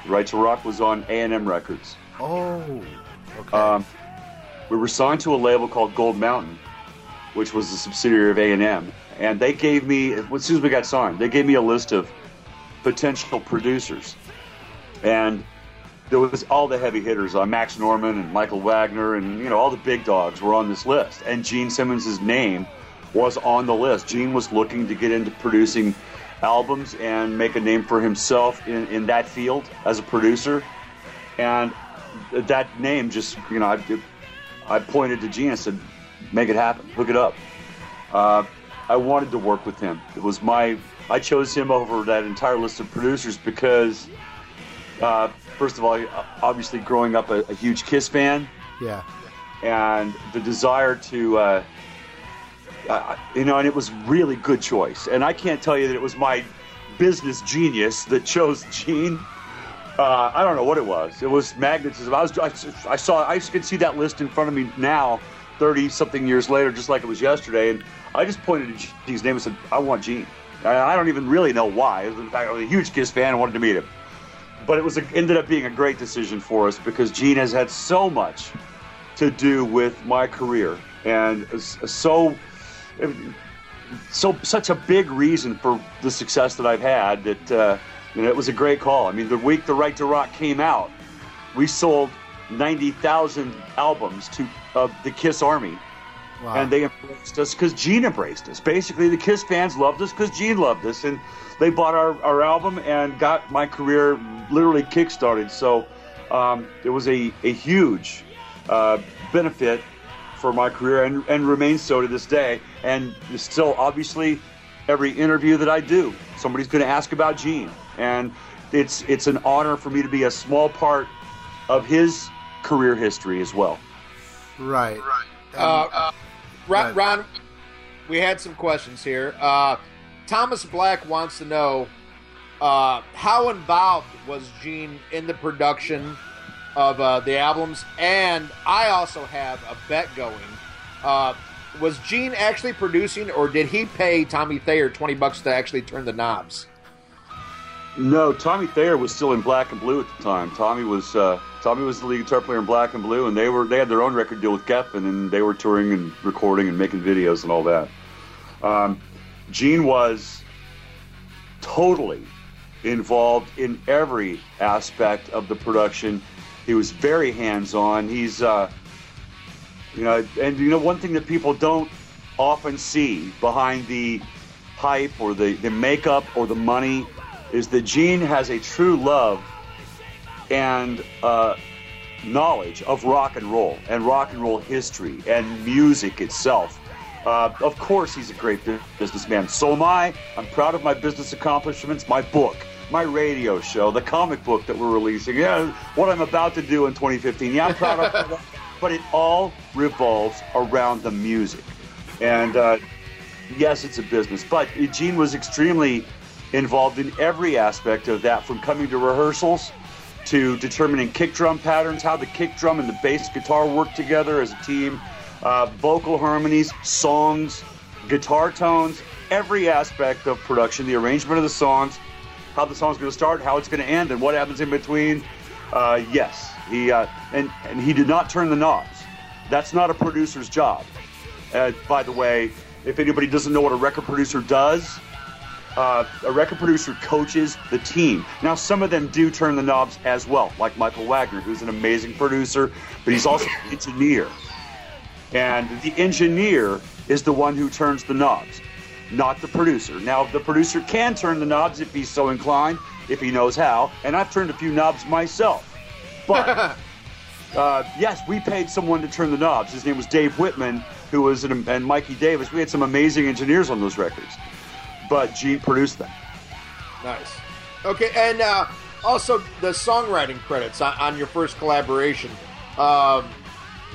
Speaker 4: The Right to Rock was on A&M Records.
Speaker 2: Oh, okay.
Speaker 4: Um, we were signed to a label called Gold Mountain, which was a subsidiary of A&M, and they gave me as soon as we got signed, they gave me a list of potential producers, and there was all the heavy hitters, uh, Max Norman and Michael Wagener, and you know all the big dogs were on this list, and Gene Simmons' name was on the list. Gene was looking to get into producing albums and make a name for himself in, in that field as a producer, and that name just you know I, pointed to Gene and said, "Make it happen, hook it up." Uh, I wanted to work with him. It was my I chose him over that entire list of producers because, uh, first of all, obviously growing up a, a huge Kiss fan
Speaker 2: yeah.
Speaker 4: and the desire to, uh, uh, you know, and it was really good choice. And I can't tell you that it was my business genius that chose Gene. Uh, I don't know what it was. It was magnetism. I was, I, I saw, I can see that list in front of me now, thirty something years later, just like it was yesterday. And I just pointed to Gene's name and said, "I want Gene." I, I don't even really know why. In fact, I was a huge Kiss fan and wanted to meet him. But it was a, ended up being a great decision for us because Gene has had so much to do with my career and so so such a big reason for the success that I've had that uh, you know it was a great call. I mean, the week the Right to Rock came out, we sold ninety thousand albums to uh, the Kiss Army,
Speaker 2: Wow.
Speaker 4: and they embraced us because Gene embraced us. Basically, the Kiss fans loved us because Gene loved us, and they bought our, our album and got my career literally kickstarted. So um, it was a, a huge uh, benefit for my career and, and remains so to this day. And still, obviously, every interview that I do, somebody's going to ask about Gene, and it's it's an honor for me to be a small part of his career history as well.
Speaker 2: right.
Speaker 3: Uh, Ron,
Speaker 2: Right.
Speaker 3: Ron, we had some questions here. Uh, Thomas Black wants to know uh, how involved was Gene in the production of uh, the albums, and I also have a bet going. Uh, was Gene actually producing, or did he pay Tommy Thayer twenty bucks to actually turn the knobs?
Speaker 4: No, Tommy Thayer was still in Black and Blue at the time. Tommy was uh, Tommy was the lead guitar player in Black and Blue, and they were they had their own record deal with Geffen, and they were touring and recording and making videos and all that. Um, Gene was totally involved in every aspect of the production. He was very hands on. He's uh, you know, and you know one thing that people don't often see behind the hype or the, the makeup or the money is that Gene has a true love and uh, knowledge of rock and roll and rock and roll history and music itself. Uh, of course, he's a great businessman. So am I. I'm proud of my business accomplishments, my book, my radio show, the comic book that we're releasing. Yeah, what I'm about to do in 2015. Yeah, I'm proud of that. But it all revolves around the music. And uh, yes, it's a business, but Gene was extremely involved in every aspect of that, from coming to rehearsals to determining kick drum patterns, how the kick drum and the bass guitar work together as a team, uh, vocal harmonies, songs, guitar tones, every aspect of production, the arrangement of the songs, how the song's going to start, how it's going to end, and what happens in between. Uh, yes, he uh, and and he did not turn the knobs. That's not a producer's job. Uh, by the way, if anybody doesn't know what a record producer does, uh, a record producer coaches the team. Now, some of them do turn the knobs as well, like Michael Wagener, who's an amazing producer, but he's also an engineer. And the engineer is the one who turns the knobs, not the producer. Now, the producer can turn the knobs if he's so inclined, if he knows how, and I've turned a few knobs myself. But uh, yes, we paid someone to turn the knobs. His name was Dave Wittman, who was an, and Mikey Davis. We had some amazing engineers on those records, but Gene produced them.
Speaker 3: Nice. Okay, and uh, also the songwriting credits on, on your first collaboration. Um,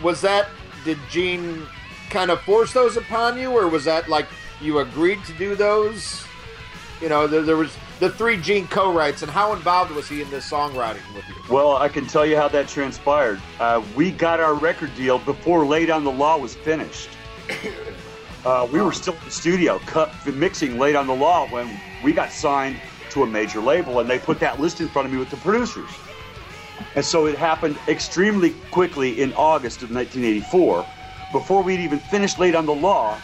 Speaker 3: was that did Gene kind of force those upon you, or was that like you agreed to do those? You know, there, there was the three Gene co-writes, and how involved was he in this songwriting with you?
Speaker 4: Well, I can tell you how that transpired. Uh, we got our record deal before Lay Down the Law was finished. Uh, we were still in the studio cut, mixing Lay Down the Law when we got signed to a major label, and they put that list in front of me with the producers. And so it happened extremely quickly in August of 1984. Before we'd even finished Lay Down the Law,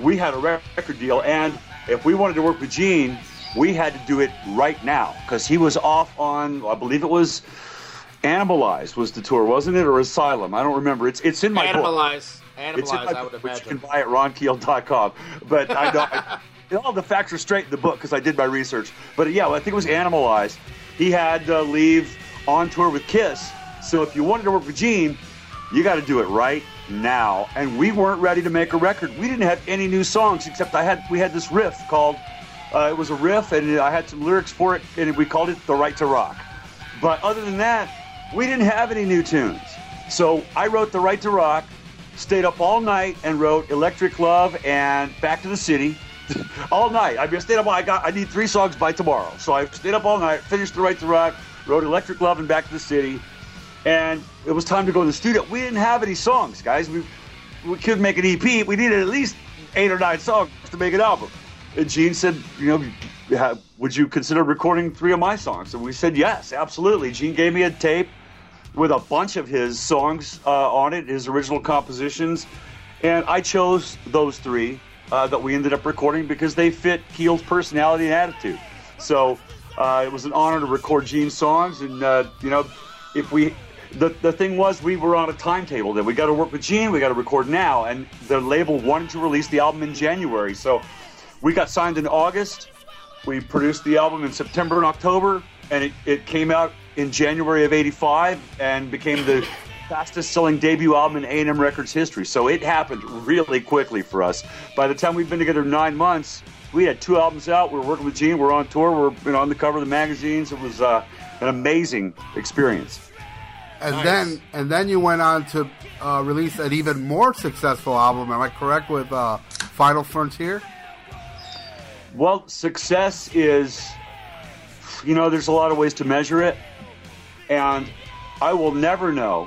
Speaker 4: we had a record deal, and if we wanted to work with Gene, we had to do it right now because he was off on, I believe it was Animalized was the tour, wasn't it, or Asylum? I don't remember. It's it's in my book.
Speaker 3: Animalize,
Speaker 4: It's in
Speaker 3: animalize. I would
Speaker 4: book, you can buy at ronkeel.com. But I know I, all the facts are straight in the book because I did my research. But yeah, I think it was Animalized. He had to leave on tour with Kiss. So if you wanted to work with Gene, you got to do it right now. And we weren't ready to make a record. We didn't have any new songs except I had we had this riff called. Uh, it was a riff, and I had some lyrics for it, and we called it "The Right to Rock." But other than that, we didn't have any new tunes. So I wrote The Right to Rock, stayed up all night and wrote Electric Love and Back to the City. all night. I mean, I stayed up. All I got. I need three songs by tomorrow. So I stayed up all night, finished The Right to Rock, wrote Electric Love and Back to the City, and it was time to go to the studio. We didn't have any songs, guys. We we couldn't make an EP. We needed at least eight or nine songs to make an album. And Gene said, you know, would you consider recording three of my songs? And we said yes, absolutely. Gene gave me a tape with a bunch of his songs uh, on it, his original compositions, and I chose those three uh, that we ended up recording because they fit Keel's personality and attitude. So uh, it was an honor to record Gene's songs, and uh, you know, if we. The, the thing was, we were on a timetable that we got to work with Gene, we got to record now, and the label wanted to release the album in January. So we got signed in August. We produced the album in September and October, and it, it came out in January of '85 and became the fastest-selling debut album in A&M Records history. So it happened really quickly for us. By the time we've been together nine months, we had two albums out. We were working with Gene. We're on tour. We're you know, on the cover of the magazines. It was uh, an amazing experience.
Speaker 2: And
Speaker 3: Nice.
Speaker 2: then and then you went on to uh, release an even more successful album. Am I correct with uh, Final Frontier?
Speaker 4: Well, success is, you know, there's a lot of ways to measure it. And I will never know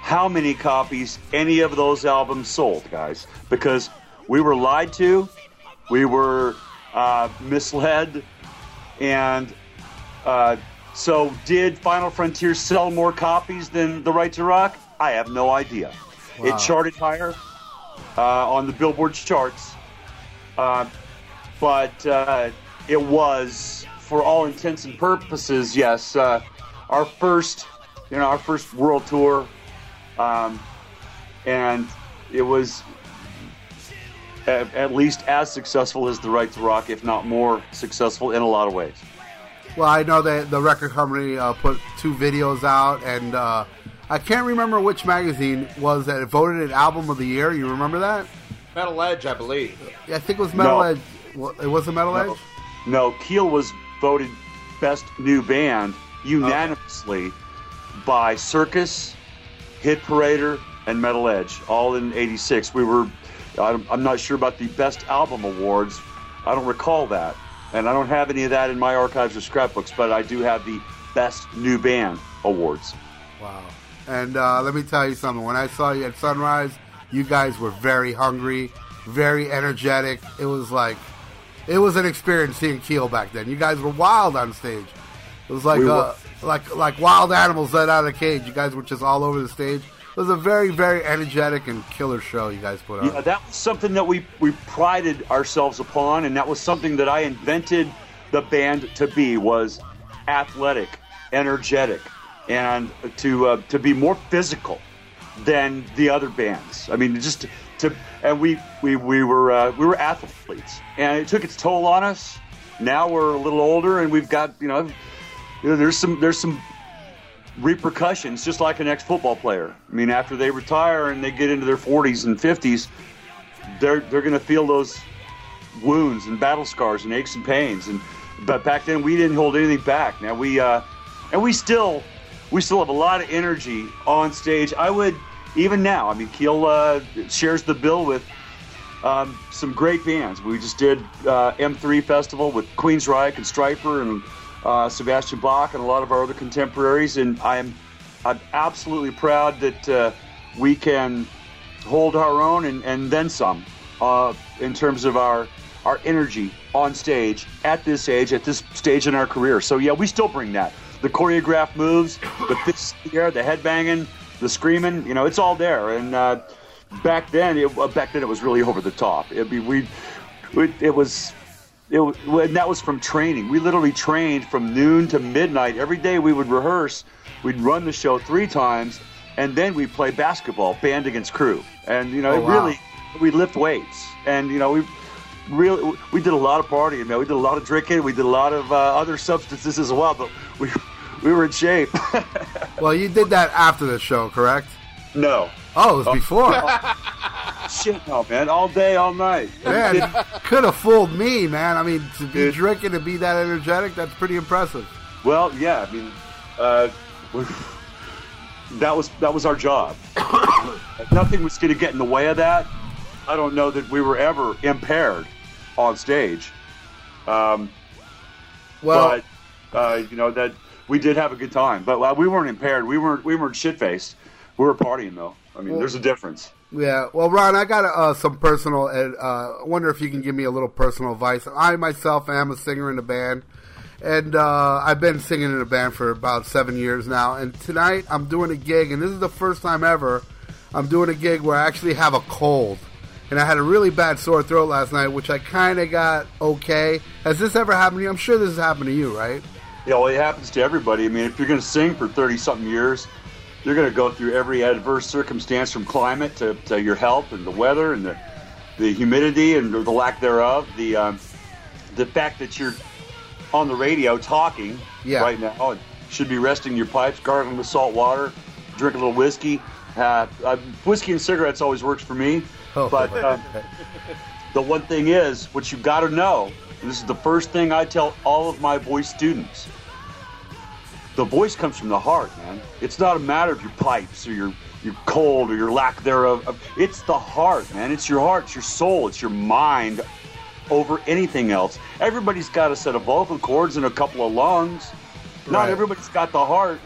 Speaker 4: how many copies any of those albums sold, guys, because we were lied to, we were uh, misled, and uh, so did Final Frontier sell more copies than The Right to Rock? I have no idea.
Speaker 2: Wow.
Speaker 4: It charted higher uh, on the Billboard charts. Uh, but uh, it was, for all intents and purposes, yes, uh, our first, you know, our first world tour, um, and it was at, at least as successful as the Right to Rock, if not more successful in a lot of ways.
Speaker 2: Well, I know that the record company uh, put two videos out, and uh, I can't remember which magazine was that voted it album of the year. You remember that?
Speaker 3: Metal Edge, I believe.
Speaker 2: Yeah, I think it was Metal
Speaker 4: No.
Speaker 2: Edge. Well, It was a Metal
Speaker 4: No.
Speaker 2: Edge.
Speaker 4: No, Keel was voted best new band unanimously by Circus, Hit Parader, and Metal Edge, all in '86. We were, I'm not sure about the best album awards. I don't recall that, and I don't have any of that in my archives or scrapbooks. But I do have the best new band awards.
Speaker 2: Wow. And uh, let me tell you something. When I saw you at Sunrise, you guys were very hungry, very energetic. It was like, it was an experience seeing Keel back then. You guys were wild on stage. It was like,
Speaker 4: We were.
Speaker 2: uh, like, like wild animals let out of a cage. You guys were just all over the stage. It was a very, very energetic and killer show you guys put on.
Speaker 4: Yeah, that was something that we, we prided ourselves upon, and that was something that I invented the band to be was athletic, energetic, and to uh, to be more physical than the other bands. I mean, just to, to and we we, we were uh, we were athletes, and it took its toll on us. Now we're a little older, and we've got you know, you know there's some there's some repercussions, just like an ex football player. I mean, after they retire and they get into their 40s and 50s, they're they're going to feel those wounds and battle scars and aches and pains. And but back then we didn't hold anything back. Now we uh, and we still we still have a lot of energy on stage. I would even now. I mean, Keel uh, shares the bill with um, some great bands. We just did uh, M3 Festival with Queensryche and Stryper and uh, Sebastian Bach and a lot of our other contemporaries, and I'm I'm absolutely proud that uh, we can hold our own and, and then some uh, in terms of our our energy on stage at this age, at this stage in our career. So yeah, we still bring that. The choreographed moves, the fists in the headbanging, the screaming, you know, it's all there. And uh, back then, it, uh, back then it was really over the top. It'd be, we, we, it was, it, and that was from training. We literally trained from noon to midnight every day. We would rehearse. We'd run the show three times, and then we'd play basketball, band against crew. And you know,
Speaker 2: Oh,
Speaker 4: it
Speaker 2: wow.
Speaker 4: really, we lift weights, and you know, we really we did a lot of partying. Man, we did a lot of drinking. We did a lot of uh, other substances as well. But we we were in shape.
Speaker 2: Well, you did that after the show, correct?
Speaker 4: no,
Speaker 2: Oh, it was before.
Speaker 4: shit, no, man. All day, all night.
Speaker 2: Man, could have fooled me, man. I mean, to be
Speaker 4: Dude.
Speaker 2: drinking and be that energetic, that's pretty impressive.
Speaker 4: Well, yeah. I mean, uh, that was that was our job. Nothing was going to get in the way of that. I don't know that we were ever impaired on stage. Um,
Speaker 2: Well,
Speaker 4: but uh, you know that we did have a good time, but uh, we weren't impaired. We weren't we weren't shit faced. We were partying though. I mean,
Speaker 2: Well-
Speaker 4: there's a difference.
Speaker 2: yeah. Well, Ron, I got uh, some personal. Uh, I wonder if you can give me a little personal advice. I myself am a singer in a band, and uh, I've been singing in a band for about seven years now. And tonight I'm doing a gig, and this is the first time ever I'm doing a gig where I actually have a cold. And I had a really bad sore throat last night, which I kind of got okay. Has this ever happened to you? I'm sure this has happened to you, right?
Speaker 4: Yeah, well, it happens to everybody. I mean, if you're going to sing for 30 something years, you're going to go through every adverse circumstance from climate to, to your health and the weather and the, the humidity and the lack thereof. The, um, the fact that you're on the radio talking
Speaker 2: Yeah.
Speaker 4: right now and should be resting your pipes, gargling with salt water, drink a little whiskey. Uh, uh, whiskey and cigarettes always works for me.
Speaker 2: Oh,
Speaker 4: but um, the one thing is, what you've got to know, and this is the first thing I tell all of my voice students. The voice comes from the heart, man. It's not a matter of your pipes or your your cold or your lack thereof. It's the heart, man. It's your heart, it's your soul, it's your mind over anything else. Everybody's got a set of vocal cords and a couple of lungs. Not everybody's got the heart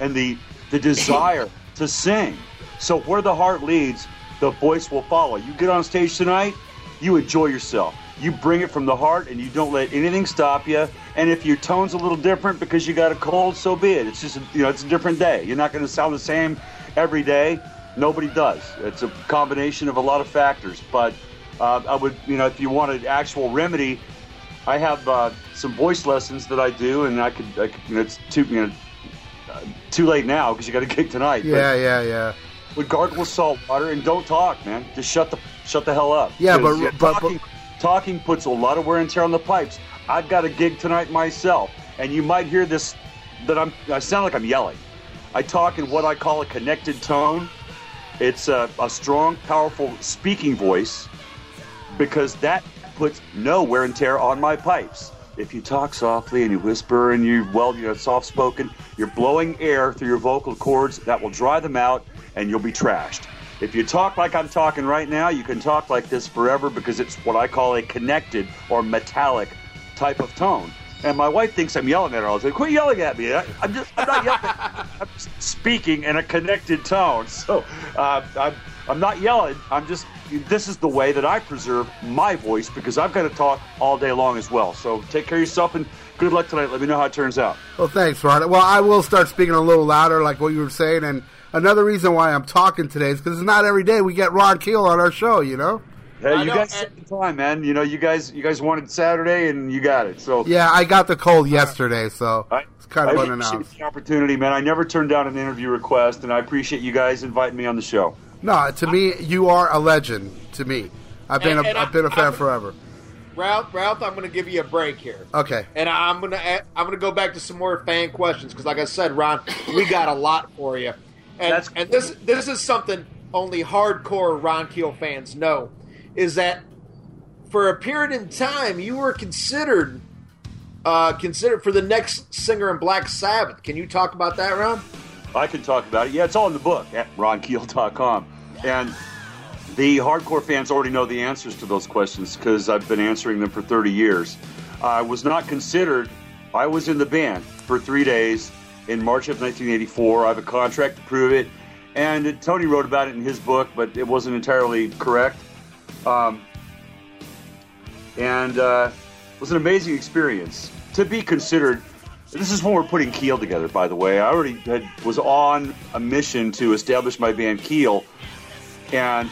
Speaker 4: and the the desire to sing. So where the heart leads, the voice will follow. You get on stage tonight, you enjoy yourself. You bring it from the heart and you don't let anything stop you. And if your tone's a little different because you got a cold, so be it. It's just a, you know, it's a different day. You're not going to sound the same every day. Nobody does. It's a combination of a lot of factors. But uh, I would, you know, if you wanted actual remedy, I have uh, some voice lessons that I do, and I could, I could you know, it's too, you know, uh, too late now because you got a gig tonight. but-
Speaker 2: Yeah, yeah, yeah.
Speaker 4: would gargle with salt water and don't talk, man. Just shut the shut the hell up.
Speaker 2: Yeah, but-
Speaker 4: 'Cause,
Speaker 2: but-
Speaker 4: talking, puts a lot of wear and tear on the pipes. I've got a gig tonight myself, and you might hear this that I'm I sound like I'm yelling. I talk in what I call a connected tone. It's a, a strong, powerful speaking voice because that puts no wear and tear on my pipes. If you talk softly and you whisper and you well, you know, soft spoken, you're blowing air through your vocal cords that will dry them out and you'll be trashed. If you talk like I'm talking right now, you can talk like this forever because it's what I call a connected or metallic type of tone. And my wife thinks I'm yelling at her all the time. Quit yelling at me. I, I'm just, I'm not yelling. I'm speaking in a connected tone. So uh, I'm, I'm not yelling. I'm just, this is the way that I preserve my voice because I've got to talk all day long as well. So take care of yourself and good luck tonight. Let me know how it turns out.
Speaker 2: Well, thanks, Ron. Well, I will start speaking a little louder, like what you were saying. And another reason why I'm talking today is because it's not every day we get Ron Keel on our show. You know?
Speaker 4: Hey,
Speaker 3: I
Speaker 4: you
Speaker 3: know,
Speaker 4: guys
Speaker 3: and-
Speaker 4: took the time, man. You know, you guys, you guys wanted Saturday and you got it. So
Speaker 2: Yeah, I got the cold yesterday, so
Speaker 4: I,
Speaker 2: it's kind of
Speaker 4: I
Speaker 2: unannounced.
Speaker 4: the opportunity, man. I never turned down an interview request, and I appreciate you guys inviting me on the show.
Speaker 2: No, to me, you are a legend. To me, I've been
Speaker 3: And-
Speaker 2: a,
Speaker 3: and
Speaker 2: I've been a
Speaker 3: I-
Speaker 2: fan
Speaker 3: I'm-
Speaker 2: forever.
Speaker 3: Ralph, Ralph, I'm going to give you a break here.
Speaker 2: Okay.
Speaker 3: And I'm gonna I'm gonna go back to some more fan questions because, like I said, Ron, we got a lot for you, and
Speaker 4: That's-
Speaker 3: and this this is something only hardcore Ron Keel fans know, is that for a period in time you were considered uh, considered for the next singer in Black Sabbath. Can you talk about that, Ron?
Speaker 4: I can talk about it. Yeah, it's all in the book at ronkeel.com. And The hardcore fans already know the answers to those questions because I've been answering them for 30 years. I was not considered, I was in the band for three days in March of 1984. I have a contract to prove it. And Tony wrote about it in his book, but it wasn't entirely correct. Um, and uh, it was an amazing experience to be considered. This is when we're putting Keel together, by the way. I already had, was on a mission to establish my band Keel, and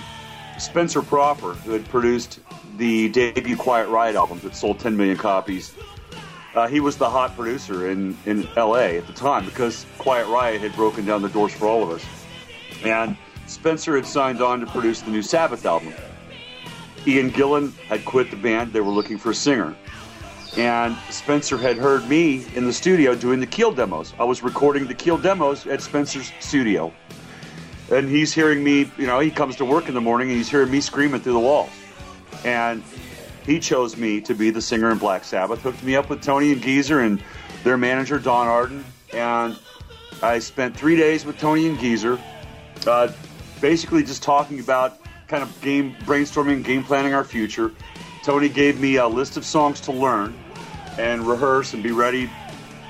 Speaker 4: Spencer Proffer, who had produced the debut Quiet Riot album that sold 10 million copies, uh, he was the hot producer in, in LA at the time because Quiet Riot had broken down the doors for all of us. And Spencer had signed on to produce the new Sabbath album. Ian Gillan had quit the band, they were looking for a singer. And Spencer had heard me in the studio doing the Keel demos. I was recording the Keel demos at Spencer's studio. And he's hearing me, you know, he comes to work in the morning and he's hearing me screaming through the walls. And he chose me to be the singer in Black Sabbath, hooked me up with Tony and Geezer and their manager, Don Arden. And I spent three days with Tony and Geezer, uh, basically just talking about kind of game brainstorming, game planning our future. Tony gave me a list of songs to learn and rehearse and be ready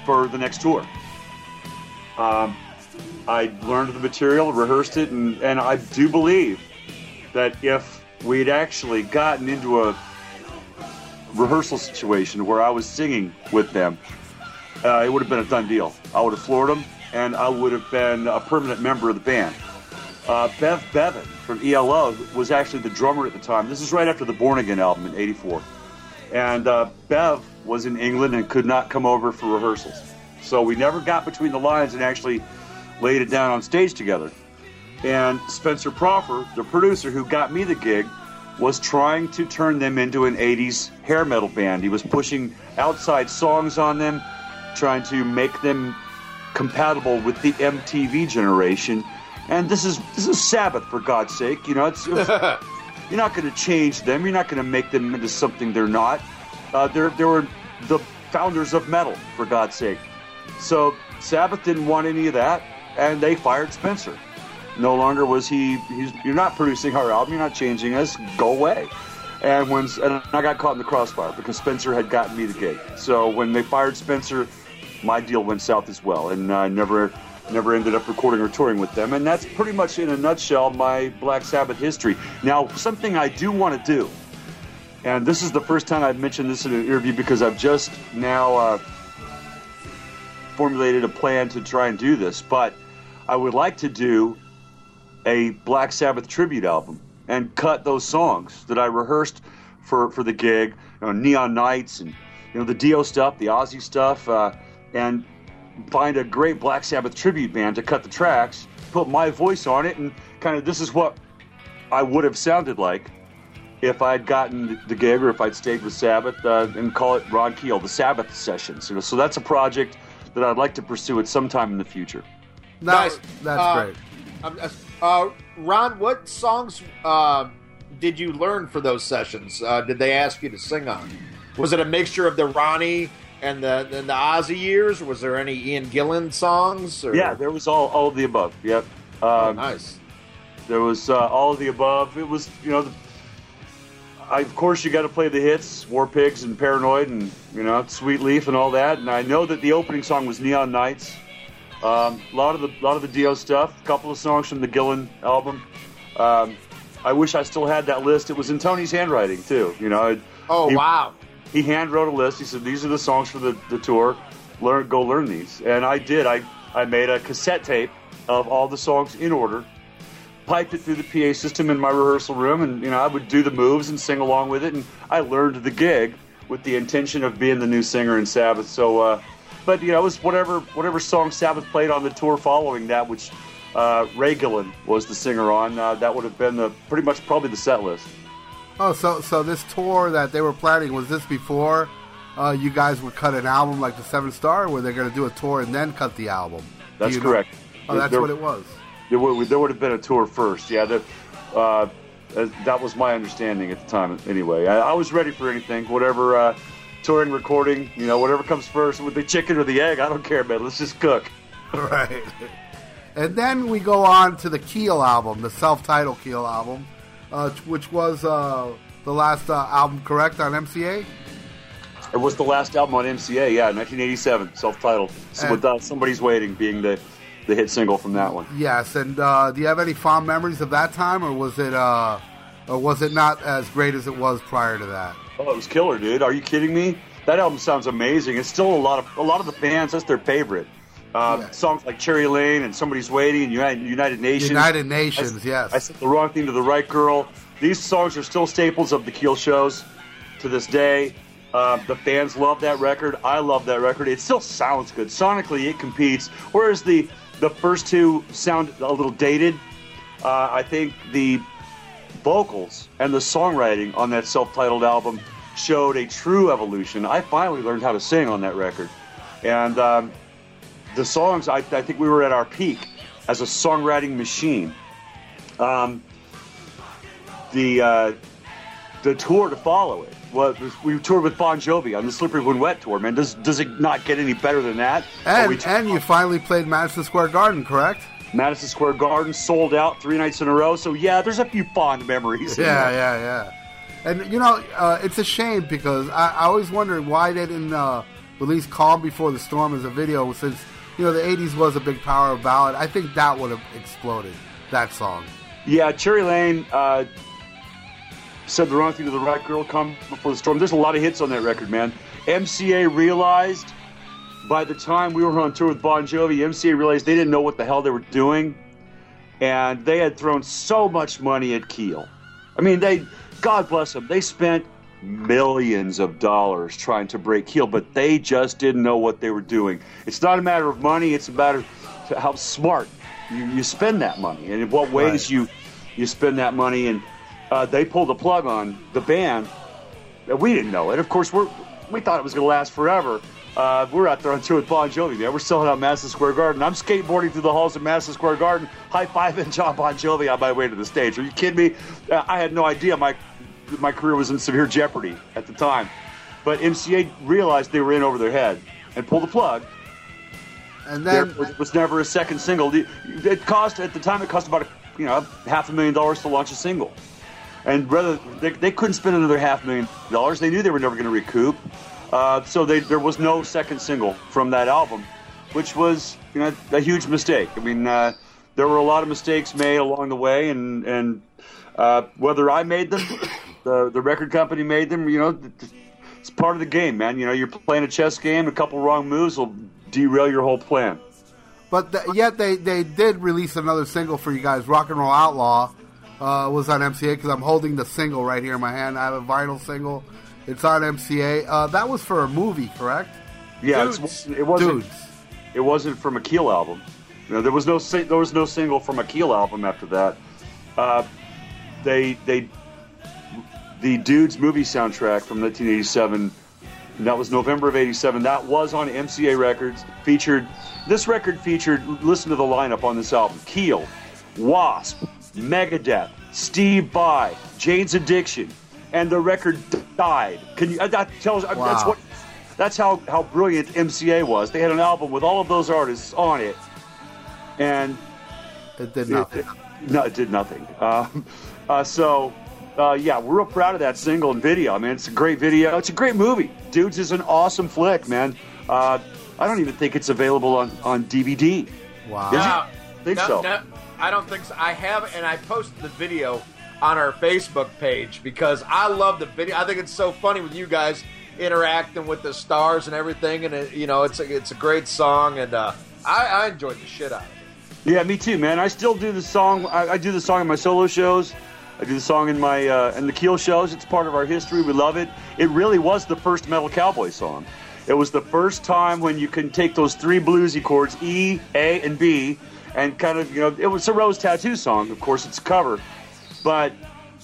Speaker 4: for the next tour. Um, I learned the material, rehearsed it, and, and I do believe that if we'd actually gotten into a rehearsal situation where I was singing with them, uh, it would have been a done deal. I would have floored them, and I would have been a permanent member of the band. Uh, Bev Bevan from ELO was actually the drummer at the time. This is right after the Born Again album in '84, and uh, Bev was in England and could not come over for rehearsals. So we never got between the lines and actually laid it down on stage together. And Spencer Proffer, the producer who got me the gig, was trying to turn them into an 80s hair metal band. He was pushing outside songs on them, trying to make them compatible with the MTV generation. And this is this is Sabbath for God's sake. You know, it's, it's you're not going to change them. You're not going to make them into something they're not. Uh, they're they were the founders of metal for God's sake. So Sabbath didn't want any of that, and they fired Spencer. No longer was he. He's, you're not producing our album. You're not changing us. Go away. And when and I got caught in the crossfire because Spencer had gotten me the gig. So when they fired Spencer, my deal went south as well, and I never never ended up recording or touring with them. And that's pretty much in a nutshell my Black Sabbath history. Now, something I do want to do, and this is the first time I've mentioned this in an interview because I've just now uh, formulated a plan to try and do this, but I would like to do a Black Sabbath tribute album and cut those songs that I rehearsed for, for the gig, you know, Neon Knights and you know the Dio stuff, the Ozzy stuff, uh, and find a great Black Sabbath tribute band to cut the tracks, put my voice on it, and kind of this is what I would have sounded like if I'd gotten the gig or if I'd stayed with Sabbath uh, and call it Ron Keel, the Sabbath Sessions. You know, so that's a project that I'd like to pursue at some time in the future.
Speaker 2: No,
Speaker 3: Nice.
Speaker 2: That's
Speaker 3: Uh,
Speaker 2: great.
Speaker 3: Um, uh, Ron, what songs uh, did you learn for those sessions? Uh, did they ask you to sing on? Was it a mixture of the Ronnie and the and the Ozzy years? Was there any Ian Gillan songs? Or?
Speaker 4: Yeah, there was all, all of the above. Yep.
Speaker 3: Oh,
Speaker 4: Um,
Speaker 3: nice.
Speaker 4: There was uh, all of the above. It was, you know, the, I, of course you got to play the hits, War Pigs and Paranoid, and you know, Sweet Leaf and all that. And I know that the opening song was Neon Knights. Um, a lot of the lot of the Dio stuff. A couple of songs from the Gillan album. Um, I wish I still had that list. It was in Tony's handwriting too. You know.
Speaker 3: Oh
Speaker 4: he-
Speaker 3: wow.
Speaker 4: he hand wrote a list. He said, "These are the songs for the, the tour. Learn, go learn these." And I did. I I made a cassette tape of all the songs in order, piped it through the PA system in my rehearsal room, and you know I would do the moves and sing along with it. And I learned the gig with the intention of being the new singer in Sabbath. So, uh, but you know, it was whatever whatever song Sabbath played on the tour following that, which uh, Ray Gillen was the singer on. Uh, that would have been the pretty much probably the set list.
Speaker 2: Oh, so so this tour that they were planning was this before uh, you guys would cut an album like the Seven Star, or were they going to do a tour and then cut the album?
Speaker 4: That's
Speaker 2: you know?
Speaker 4: correct.
Speaker 2: Oh, that's
Speaker 4: There-
Speaker 2: what it was.
Speaker 4: There would, there would have been a tour first. Yeah, that, uh, uh, that was my understanding at the time. Anyway, I, I was ready for anything, whatever uh, touring, recording, you know, whatever comes first, with the chicken or the egg. I don't care, man. Let's just cook.
Speaker 2: Right. And then we go on to the Keel album, the self-titled Keel album. uh, which was uh, the last uh, album, correct, on MCA?
Speaker 4: It was the last album on MCA, yeah, 1987, self-titled. So
Speaker 2: And-
Speaker 4: with uh, "Somebody's Waiting" being the the hit single from that one.
Speaker 2: Yes, and uh, do you have any fond memories of that time, or was it, uh, or was it not as great as it was prior to that?
Speaker 4: Oh, it was killer, dude. Are you kidding me? That album sounds amazing. It's still a lot of a lot of the fans. That's their favorite. Uh,
Speaker 2: Yeah.
Speaker 4: Songs like "Cherry Lane" and "Somebody's Waiting" and United, United Nations.
Speaker 2: United
Speaker 4: I,
Speaker 2: Nations, yes.
Speaker 4: I said the wrong thing to the right girl. These songs are still staples of the Keel shows to this day. Uh, the fans love that record. I love that record. It still sounds good. Sonically, it competes. Whereas the the first two sound a little dated. Uh, I think the vocals and the songwriting on that self-titled album showed a true evolution. I finally learned how to sing on that record, and um, the songs. I, I think we were at our peak as a songwriting machine. Um, the uh, the tour to follow it. Well, we toured with Bon Jovi on the Slippery When Wet tour. Man, does does it not get any better than that?
Speaker 2: And and you finally played Madison Square Garden, correct?
Speaker 4: Madison Square Garden sold out three nights in a row. So yeah, there's a few fond memories.
Speaker 2: Yeah, yeah, yeah. And you know, uh, it's a shame because I, I always wondered why they didn't uh, release "Calm Before the Storm" as a video, since you know the '80s was a big power ballad. I think that would have exploded that song.
Speaker 4: Yeah, Cherry Lane uh, said the wrong thing to the right girl. Calm Before the Storm. There's a lot of hits on that record, man. MCA realized by the time we were on tour with Bon Jovi, MCA realized they didn't know what the hell they were doing, and they had thrown so much money at Keel. I mean, they, God bless them, they spent millions of dollars trying to break Keel, but they just didn't know what they were doing. It's not a matter of money; it's a matter of how smart you, you spend that money and in what ways
Speaker 2: Right.
Speaker 4: you you spend that money. And uh, they pulled the plug on the band. We didn't know it. Of course, we're we thought it was going to last forever. Uh, we're out there on tour with Bon Jovi, man. We're selling out Madison Square Garden. I'm skateboarding through the halls of Madison Square Garden, high fiving John Bon Jovi on my way to the stage. Are you kidding me? Uh, I had no idea my my career was in severe jeopardy at the time. But MCA realized they were in over their head and pulled the plug.
Speaker 2: And
Speaker 4: There was, was never a second single. It cost at the time. It cost about a, you know half a million dollars to launch a single, and rather they, they couldn't spend another half million dollars. They knew they were never going to recoup. Uh, so they, there was no second single from that album, which was you know a huge mistake. I mean, uh, there were a lot of mistakes made along the way, and and uh, whether I made them, the the record company made them, you know, it's part of the game, man. You know, you're playing a chess game. A couple wrong moves will derail your whole plan.
Speaker 2: but yet they they did release another single for you guys. "Rock and Roll Outlaw" uh, was on MCA because I'm holding the single right here in my hand. I have a vinyl single. It's on MCA. Uh, that was for a movie, correct?
Speaker 4: Yeah,
Speaker 3: Dudes.
Speaker 4: it's, it wasn't.
Speaker 2: Dudes.
Speaker 4: It wasn't from a Keel album. You know, there was no si- there was no single from a Keel album after that. Uh, they they the Dudes movie soundtrack from 1987. and That was November of '87. That was on MCA Records. Featured this record featured. Listen to the lineup on this album: Keel, Wasp, Megadeth, Steve Vai, Jane's Addiction, and the record died. Can you? uh, That tells. That's
Speaker 2: Wow.
Speaker 4: what. That's how how brilliant MCA was. They had an album with all of those artists on it, and
Speaker 2: It did nothing.
Speaker 4: no, it did nothing. Um, uh, so, uh, yeah, we're real proud of that single and video. I mean, it's a great video. It's a great movie. Dudes is an awesome flick, man. Uh, I don't even think it's available on, on DVD.
Speaker 2: Wow.
Speaker 4: Is?
Speaker 3: No,
Speaker 4: Think
Speaker 3: no,
Speaker 4: so.
Speaker 3: no, I don't think so. I have, and I posted the video on our Facebook page because I love the video. I think it's so funny with you guys interacting with the stars and everything, and it, you know, it's a, it's a great song, and uh, I, I enjoyed the shit out of it.
Speaker 4: Yeah, me too, man. I still do the song. I, I do the song in my solo shows. I do the song in my uh, in the Keel shows. It's part of our history. We love it. It really was the first metal cowboy song. It was the first time when you can take those three bluesy chords, E, A, and B, and kind of you know it was a Rose Tattoo song. Of course, it's a cover, but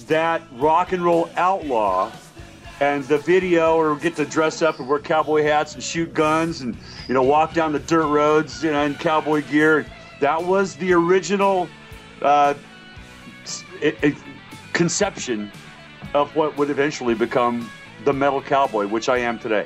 Speaker 4: that rock and roll outlaw and the video or get to dress up and wear cowboy hats and shoot guns and you know walk down the dirt roads you know in cowboy gear that was the original uh, it, it- conception of what would eventually become the metal cowboy which i am today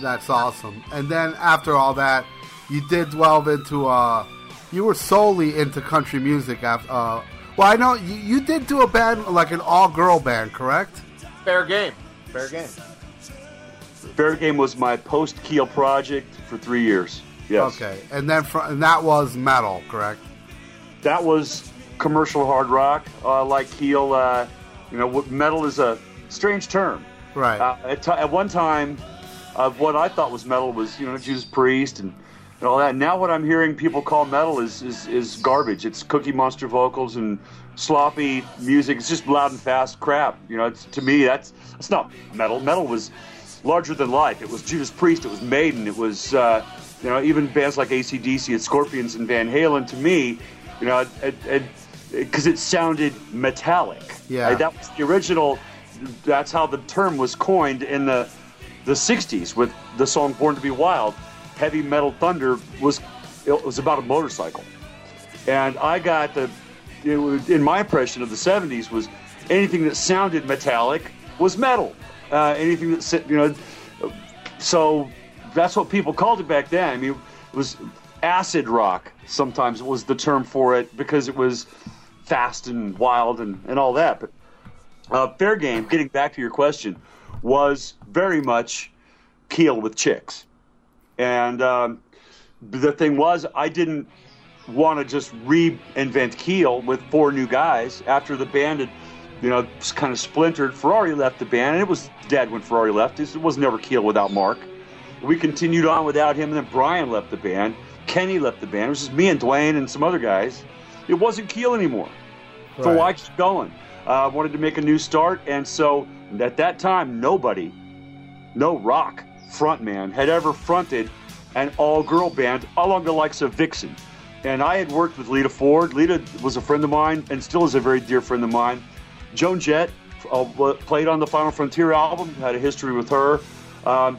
Speaker 2: That's awesome. And then after all that, you did delve into. Uh, you were solely into country music. After, uh, Well, I know you, you did do a band like an all girl band, correct?
Speaker 3: Fair game. Fair game.
Speaker 4: Fair Game was my post Keel project for three years. Yes.
Speaker 2: Okay, and then fr- and that was metal, correct?
Speaker 4: That was commercial hard rock, uh, like Keel. Uh, you know, metal is a strange term.
Speaker 2: Right.
Speaker 4: Uh, at, ti at one time, uh, what I thought was metal was you know Judas Priest and, and all that. Now what I'm hearing people call metal is, is is garbage. It's Cookie Monster vocals and sloppy music. It's just loud and fast crap. You know, it's, to me that's that's not metal. Metal was larger than life. It was Judas Priest. It was Maiden. It was uh, you know even bands like ACDC and Scorpions and Van Halen. To me, you know, because it, sounded metallic.
Speaker 2: Yeah.
Speaker 4: Uh, that was the original. That's how the term was coined in the the '60s with the song "Born to Be Wild." Heavy metal thunder was it was about a motorcycle, and I got the was, in my impression of the '70s was anything that sounded metallic was metal. Uh, anything that you know, so that's what people called it back then. I mean, it was acid rock. Sometimes was the term for it because it was fast and wild and, and all that. But uh, fair game. Getting back to your question, was very much Keel with chicks, and um, the thing was, I didn't want to just reinvent Keel with four new guys after the band had, you know, kind of splintered. Ferrari left the band, and it was dead when Ferrari left. It was never Keel without Marc. We continued on without him, and then Bryan left the band. Kenny left the band. It was just me and Dwain and some other guys. It wasn't Keel anymore. So
Speaker 2: Right.
Speaker 4: why keep going? I uh, wanted to make a new start, and so at that time, nobody, no rock frontman had ever fronted an all-girl band along the likes of Vixen. And I had worked with Lita Ford. Lita was a friend of mine, and still is a very dear friend of mine. Joan Jett uh, played on the Final Frontier album. Had a history with her. Um,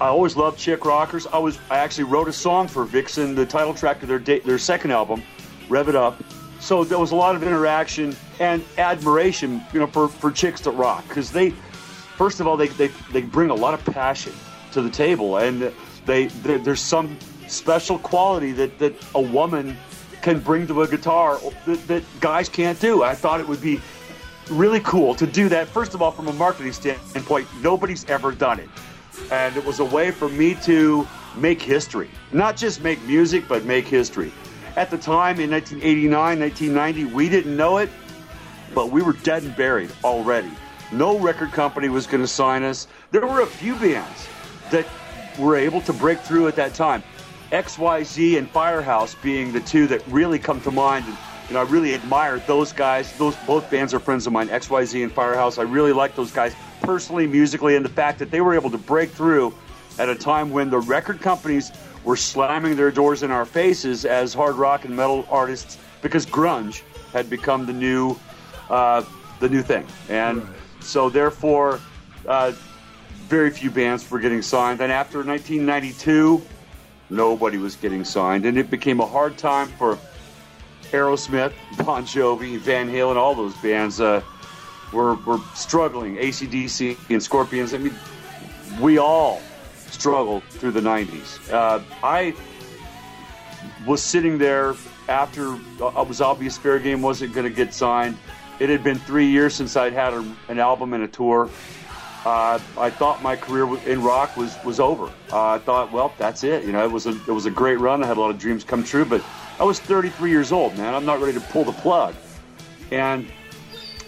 Speaker 4: I always loved chick rockers. I was I actually wrote a song for Vixen, the title track to their their second album, Rev It Up. So there was a lot of interaction and admiration, you know, for, for chicks that rock because they, first of all, they, they they bring a lot of passion to the table, and they, they there's some special quality that that a woman can bring to a guitar that, that guys can't do. I thought it would be really cool to do that. First of all, from a marketing standpoint, nobody's ever done it. And it was a way for me to make history. Not just make music, but make history. At the time in 1989, 1990, we didn't know it, but we were dead and buried already. No record company was going to sign us. There were a few bands that were able to break through at that time. XYZ and Firehouse being the two that really come to mind. And, you know, I really admire those guys. Those both bands are friends of mine, XYZ and Firehouse. I really like those guys personally, musically, and the fact that they were able to break through at a time when the record companies were slamming their doors in our faces as hard rock and metal artists because grunge had become the new uh, the new thing, and so therefore, uh, very few bands were getting signed. And after 1992, nobody was getting signed, and it became a hard time for Aerosmith, Bon Jovi, Van Halen, all those bands uh, were were struggling. ACDC and Scorpions. I mean, we all struggled through the 90s. Uh, I was sitting there after it was obvious Fair Game wasn't going to get signed. It had been three years since I'd had a, an album and a tour. Uh, I thought my career in rock was was over. Uh, I thought, well, that's it. You know, it was a it was a great run. I had a lot of dreams come true, but I was 33 years old, man. I'm not ready to pull the plug, and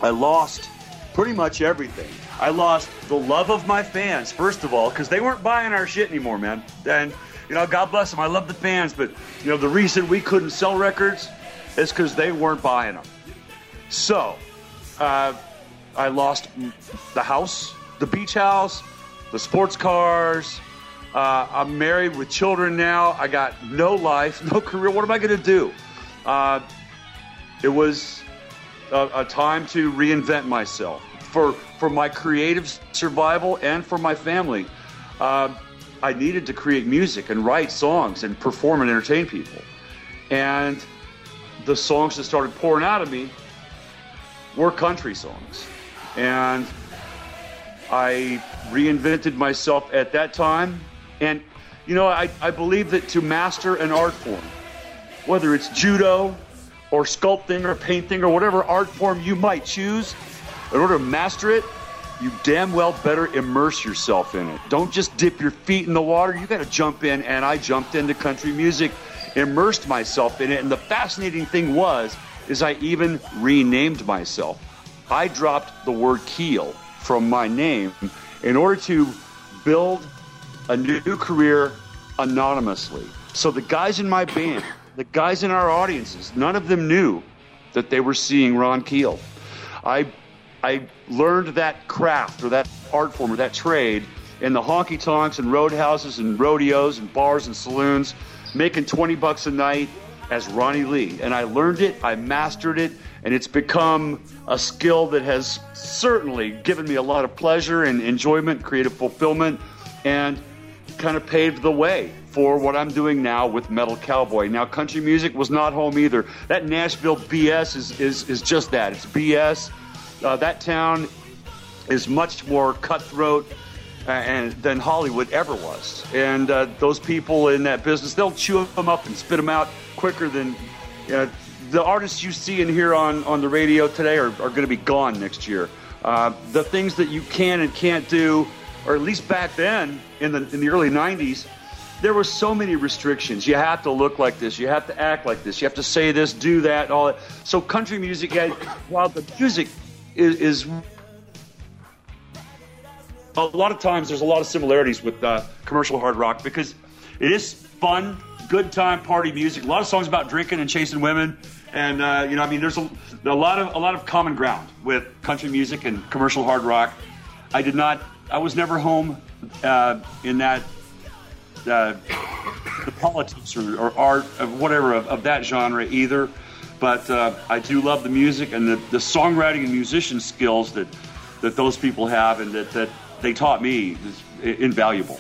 Speaker 4: I lost pretty much everything. I lost the love of my fans, first of all, because they weren't buying our shit anymore, man. And you know, God bless them. I love the fans, but you know, the reason we couldn't sell records is because they weren't buying them. So, uh, I lost the house, the beach house, the sports cars. Uh, I'm married with children now. I got no life, no career. What am I going to do? Uh, it was a, a time to reinvent myself for for my creative survival and for my family. Uh, I needed to create music and write songs and perform and entertain people. And the songs that started pouring out of me were country songs. And I reinvented myself at that time. And, you know, I, I believe that to master an art form, whether it's judo, or sculpting or painting or whatever art form you might choose, in order to master it, you damn well better immerse yourself in it. Don't just dip your feet in the water. You got to jump in, and I jumped into country music, immersed myself in it. And the fascinating thing was, is I even renamed myself. I dropped the word Keel from my name in order to build a new career anonymously. So the guys in my band, the guys in our audiences, none of them knew that they were seeing Ron Keel. I I learned that craft or that art form or that trade in the honky tonks and roadhouses and rodeos and bars and saloons, making 20 bucks a night as Ronnie Lee. And I learned it, I mastered it, and it's become a skill that has certainly given me a lot of pleasure and enjoyment, creative fulfillment, and kind of paved the way for what I'm doing now with Metal Cowboy. Now, country music was not home either. That Nashville BS is, is, is just that. It's BS. Uh, that town is much more cutthroat uh, and than Hollywood ever was. And uh, those people in that business, they'll chew them up and spit them out quicker than uh, the artists you see and hear on, on the radio today are, are going to be gone next year. Uh, the things that you can and can't do, or at least back then in the, in the early 90s, there were so many restrictions. You have to look like this. You have to act like this. You have to say this, do that, all that. So country music had, while the music is, is a lot of times there's a lot of similarities with uh, commercial hard rock because it is fun, good time party music. A lot of songs about drinking and chasing women, and uh, you know, I mean, there's a, a, lot of a lot of common ground with country music and commercial hard rock. I did not. I was never home uh, in that uh, the politics or, or art of whatever of, of that genre either. But uh, I do love the music and the, the songwriting and musician skills that, that those people have and that, that they taught me is invaluable.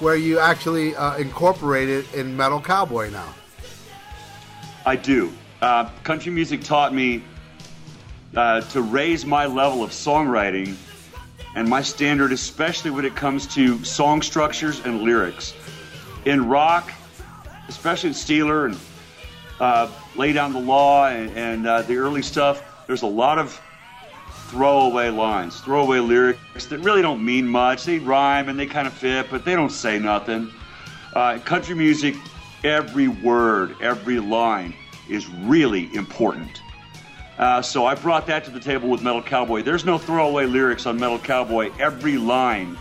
Speaker 2: Where you actually uh, incorporate it in Metal Cowboy now.
Speaker 4: I do. Uh, country music taught me uh, to raise my level of songwriting and my standard, especially when it comes to song structures and lyrics. In rock, especially in Steeler and uh, Lay Down the Law and, and uh, the early stuff, there's a lot of throwaway lines, throwaway lyrics that really don't mean much. They rhyme and they kind of fit, but they don't say nothing. Uh, country music, every word, every line is really important. Uh, so I brought that to the table with Metal Cowboy. There's no throwaway lyrics on Metal Cowboy. Every line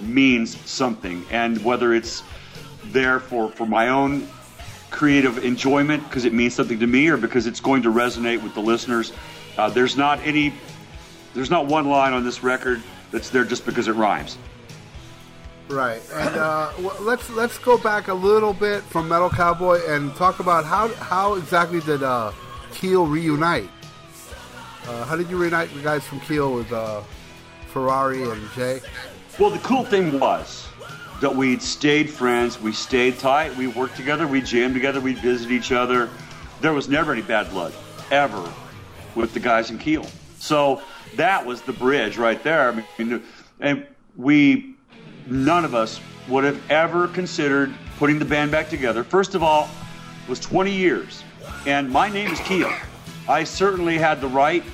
Speaker 4: means something, and whether it's there for, for my own creative enjoyment because it means something to me or because it's going to resonate with the listeners, uh, there's not any, there's not one line on this record that's there just because it rhymes.
Speaker 2: Right, and uh, let's let's go back a little bit from Metal Cowboy and talk about how how exactly did uh, Keel reunite? Uh, how did you reunite the guys from Keel with uh, Ferrari and Jay?
Speaker 4: Well, the cool thing was that we'd stayed friends, we stayed tight, we worked together, we jammed together, we visited each other. There was never any bad blood, ever, with the guys in Keel. So that was the bridge right there. I mean, and we, none of us would have ever considered putting the band back together. First of all, it was 20 years, and my name is Keel. I certainly had the right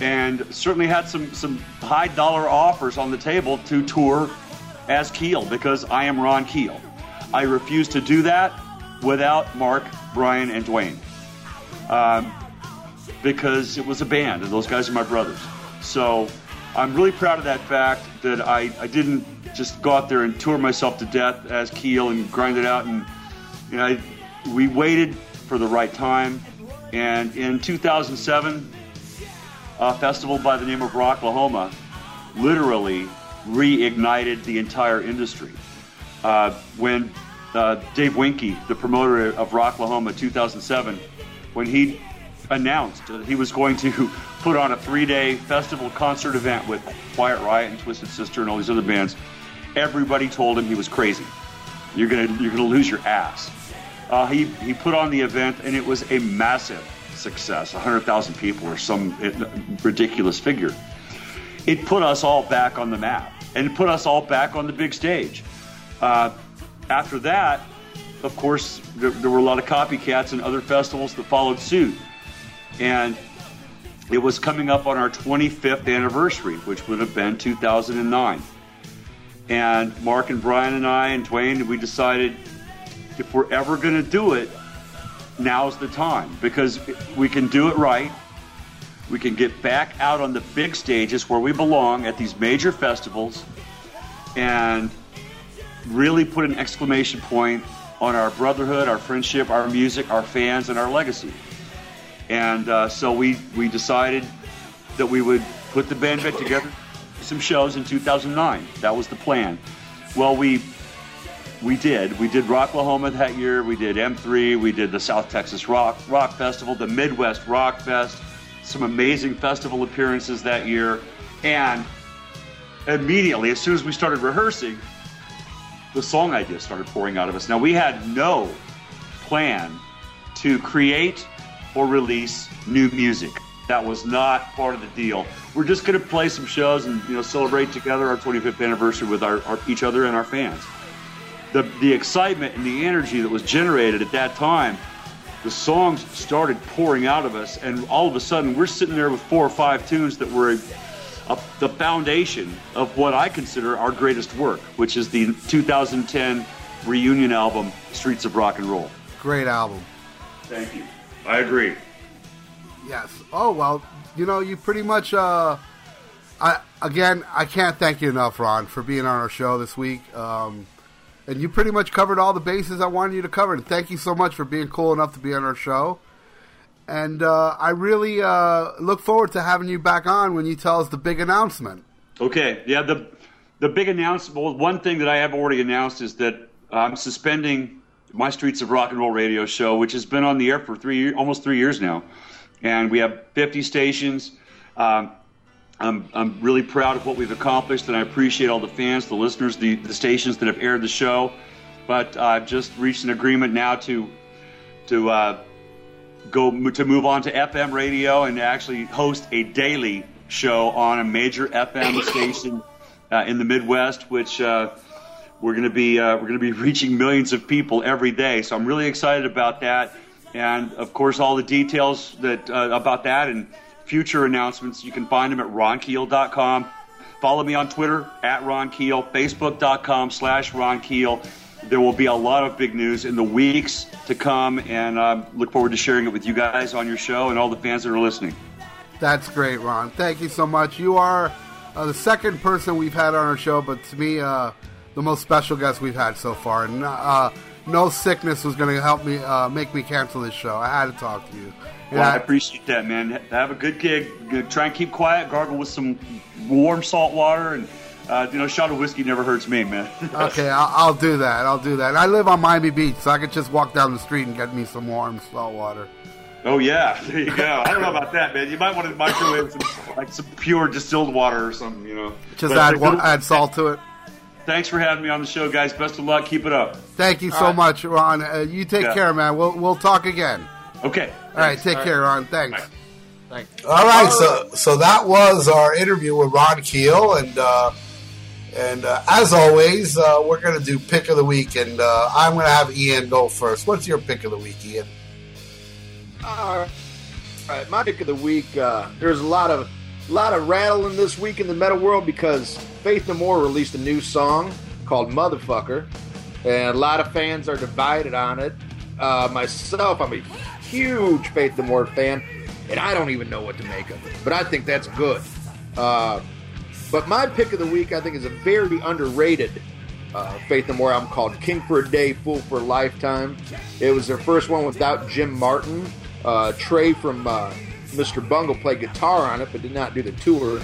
Speaker 4: and certainly had some, some high dollar offers on the table to tour as Keel because I am Ron Keel. I refuse to do that without Marc, Bryan, and Dwain um, because it was a band and those guys are my brothers. So I'm really proud of that fact that I, I didn't just go out there and tour myself to death as Keel and grind it out. And you know, I, we waited for the right time. And in 2007, a festival by the name of Rocklahoma literally reignited the entire industry. Uh, when uh, Dave Winke, the promoter of Rocklahoma 2007, when he announced that he was going to put on a three-day festival concert event with Quiet Riot and Twisted Sister and all these other bands, everybody told him he was crazy. You're gonna you're gonna lose your ass. Uh, he he put on the event and it was a massive success. 100,000 people or some ridiculous figure. It put us all back on the map and it put us all back on the big stage. Uh, after that, of course, there, there were a lot of copycats and other festivals that followed suit. And it was coming up on our 25th anniversary, which would have been 2009. And Marc and Bryan and I and Dwain, we decided if we're ever going to do it, now's the time because we can do it right. We can get back out on the big stages where we belong at these major festivals and really put an exclamation point on our brotherhood, our friendship, our music, our fans, and our legacy. And uh, so we, we decided that we would put the band back together, some shows in 2009. That was the plan. Well, we we did. We did Rocklahoma that year. We did M3. We did the South Texas Rock Rock Festival, the Midwest Rock Fest. Some amazing festival appearances that year, and immediately, as soon as we started rehearsing, the song ideas started pouring out of us. Now we had no plan to create or release new music. That was not part of the deal. We're just going to play some shows and you know celebrate together our 25th anniversary with our, our each other and our fans. The the excitement and the energy that was generated at that time, the songs started pouring out of us, and all of a sudden we're sitting there with four or five tunes that were a, the foundation of what I consider our greatest work, which is the 2010 reunion album Streets of Rock and Roll.
Speaker 2: Great album.
Speaker 4: Thank you. I agree.
Speaker 2: Yes. Oh well, you know, you pretty much. Uh, I again, I can't thank you enough, Ron, for being on our show this week. Um, and you pretty much covered all the bases I wanted you to cover. And thank you so much for being cool enough to be on our show. And uh, I really uh, look forward to having you back on when you tell us the big announcement.
Speaker 4: Okay. Yeah. The the big announcement. Well, one thing that I have already announced is that I'm suspending my Streets of Rock and Roll radio show, which has been on the air for three, almost three years now, and we have 50 stations. Um, I'm, I'm really proud of what we've accomplished, and I appreciate all the fans, the listeners, the, the stations that have aired the show. But I've just reached an agreement now to to uh, go to move on to FM radio and actually host a daily show on a major FM station uh, in the Midwest, which uh, we're going to be uh, we're going to be reaching millions of people every day. So I'm really excited about that, and of course all the details that uh, about that and future announcements you can find them at ronkeel.com. Follow me on Twitter at Ron Keel, Facebook.com slash ronkeel. There will be a lot of big news in the weeks to come, and uh, look forward to sharing it with you guys on your show and all the fans that are listening.
Speaker 2: That's great, Ron. Thank you so much. You are uh, the second person we've had on our show, but to me, uh, the most special guest we've had so far. And uh, no sickness was going to help me uh, make me cancel this show. I had to talk to you.
Speaker 4: Well, I appreciate that, man. Have a good gig. Try and keep quiet. Gargle with some warm salt water, and uh, you know, a shot of whiskey never hurts me, man.
Speaker 2: okay, I'll, I'll, do that. I'll do that. I live on Miami Beach, so I could just walk down the street and get me some warm salt water.
Speaker 4: Oh yeah, there you go. I don't know about that, man. You might want to microwave some like some pure distilled water or something, you know.
Speaker 2: Just but add add salt to it.
Speaker 4: Thanks for having me on the show, guys. Best of luck. Keep it up.
Speaker 2: Thank you All so right. much, Ron. Uh, you take yeah. care, man. We'll we'll talk again.
Speaker 4: Okay.
Speaker 2: All right. Take All care, right. Ron. Thanks. Bye.
Speaker 3: Thanks.
Speaker 2: All right. So so that was our interview with Ron Keel, and uh, and uh, as always, uh, we're going to do pick of the week, and uh, I'm going to have Ian go first. What's your pick of the week, Ian?
Speaker 3: All right. My pick of the week. Uh, there's a lot of a lot of rattling this week in the metal world because Faith No More released a new song called Motherfucker, and a lot of fans are divided on it. Uh, myself, I'm a huge Faith No More fan, and I don't even know what to make of it. But I think that's good. Uh, but my pick of the week, I think, is a very underrated uh, Faith No More album called King for a Day, Fool for a Lifetime. It was their first one without Jim Martin. Uh, Trey from uh, Mr. Bungle played guitar on it, but did not do the tour.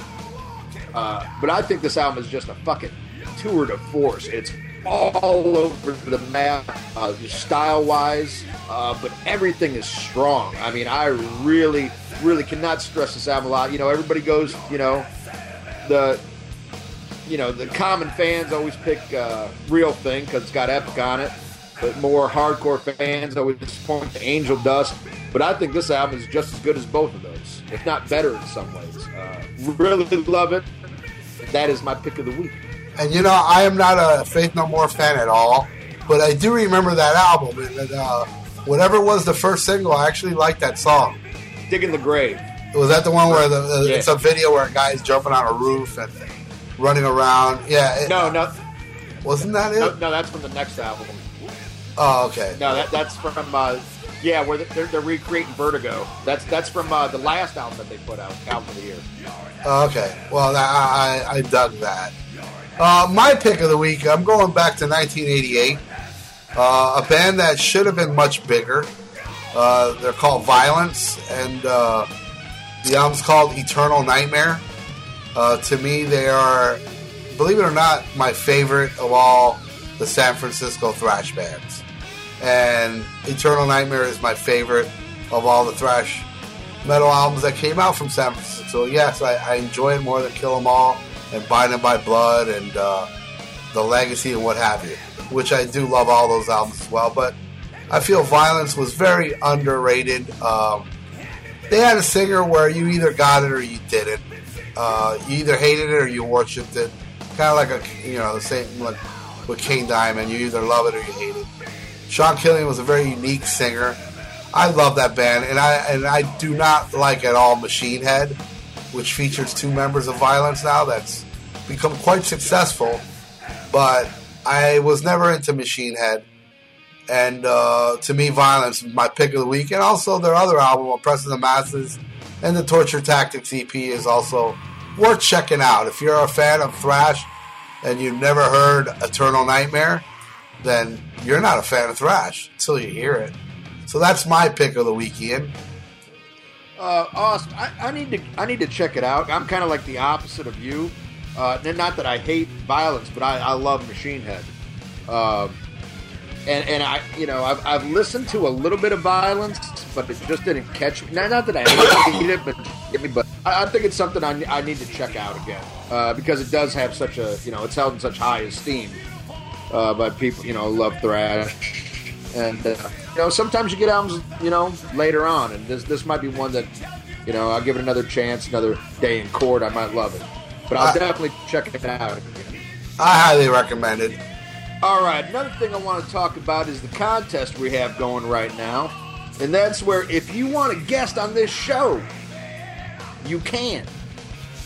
Speaker 3: Uh, but I think this album is just a fucking tour de force. It's all over the map, uh, style wise, uh, but everything is strong. I mean, I really, really cannot stress this album a lot. You know, everybody goes, you know, the. You know, the common fans always pick uh, Real Thing because it's got Epic on it, but more hardcore fans always point to Angel Dust. But I think this album is just as good as both of those, if not better in some ways. Uh, really love it. That is my pick of the week.
Speaker 2: And you know, I am not a Faith No More fan at all. but I do remember that album. And uh, whatever was the first single, I actually liked that song.
Speaker 3: Digging the grave.
Speaker 2: Was that the one where the, uh,
Speaker 3: Yeah.
Speaker 2: it's a video where a guy's jumping on a roof and running around? Yeah. it-
Speaker 3: No, no,
Speaker 2: Wasn't that it?
Speaker 3: no, no. That's from the next album.
Speaker 2: Oh, okay.
Speaker 3: No, that, that's from uh, yeah, where they're, they're recreating Vertigo. That's that's from uh, the last album that they put out, album of the year.
Speaker 2: Oh, okay. Well, I, I I dug that. Uh, my pick of the week, I'm going back to 1988. Uh, a band that should have been much bigger. Uh, they're called Violence, and uh, the album's called Eternal Nightmare. Uh, to me, they are, believe it or not, my favorite of all the San Francisco thrash bands. And Eternal Nightmare is my favorite of all the thrash metal albums that came out from San Francisco. So yes, I, I enjoy it more than Kill 'Em All and Bonded by Blood and uh, The Legacy and what have you. Which I do love all those albums as well. But I feel Violence was very underrated. Um, they had a singer where you either got it or you didn't. Uh, you either hated it or you worshipped it. Kind of like a you know the same like with King Diamond. You either love it or you hate it. Sean Killian was a very unique singer. I love that band, and I and I do not like at all Machine Head, which features two members of Violence now. That's become quite successful, but I was never into Machine Head, and uh, to me, Violence my pick of the week, and also their other album, Oppressing the Masses, and the Torture Tactics EP is also worth checking out. If you're a fan of thrash and you've never heard Eternal Nightmare, then you're not a fan of thrash until you hear it. So that's my pick of the week, Ian.
Speaker 3: Uh, Austin, I, I need to I need to check it out. I'm kind of like the opposite of you. Uh, not that I hate violence, but I, I love Machine Head. Um, and and I you know I've, I've listened to a little bit of violence, but it just didn't catch me. Not, not that I hate it, but. But I, I think it's something I, I need to check out again uh, because it does have such a you know it's held in such high esteem uh, by people you know love thrash. And uh, you know sometimes you get albums you know later on, and this this might be one that you know I'll give it another chance, another day in court. I might love it, but I'll
Speaker 2: I-
Speaker 3: definitely check it out.
Speaker 2: I highly recommend it.
Speaker 3: All right, another thing I want to talk about is the contest we have going right now. And that's where if you want a guest on this show, you can.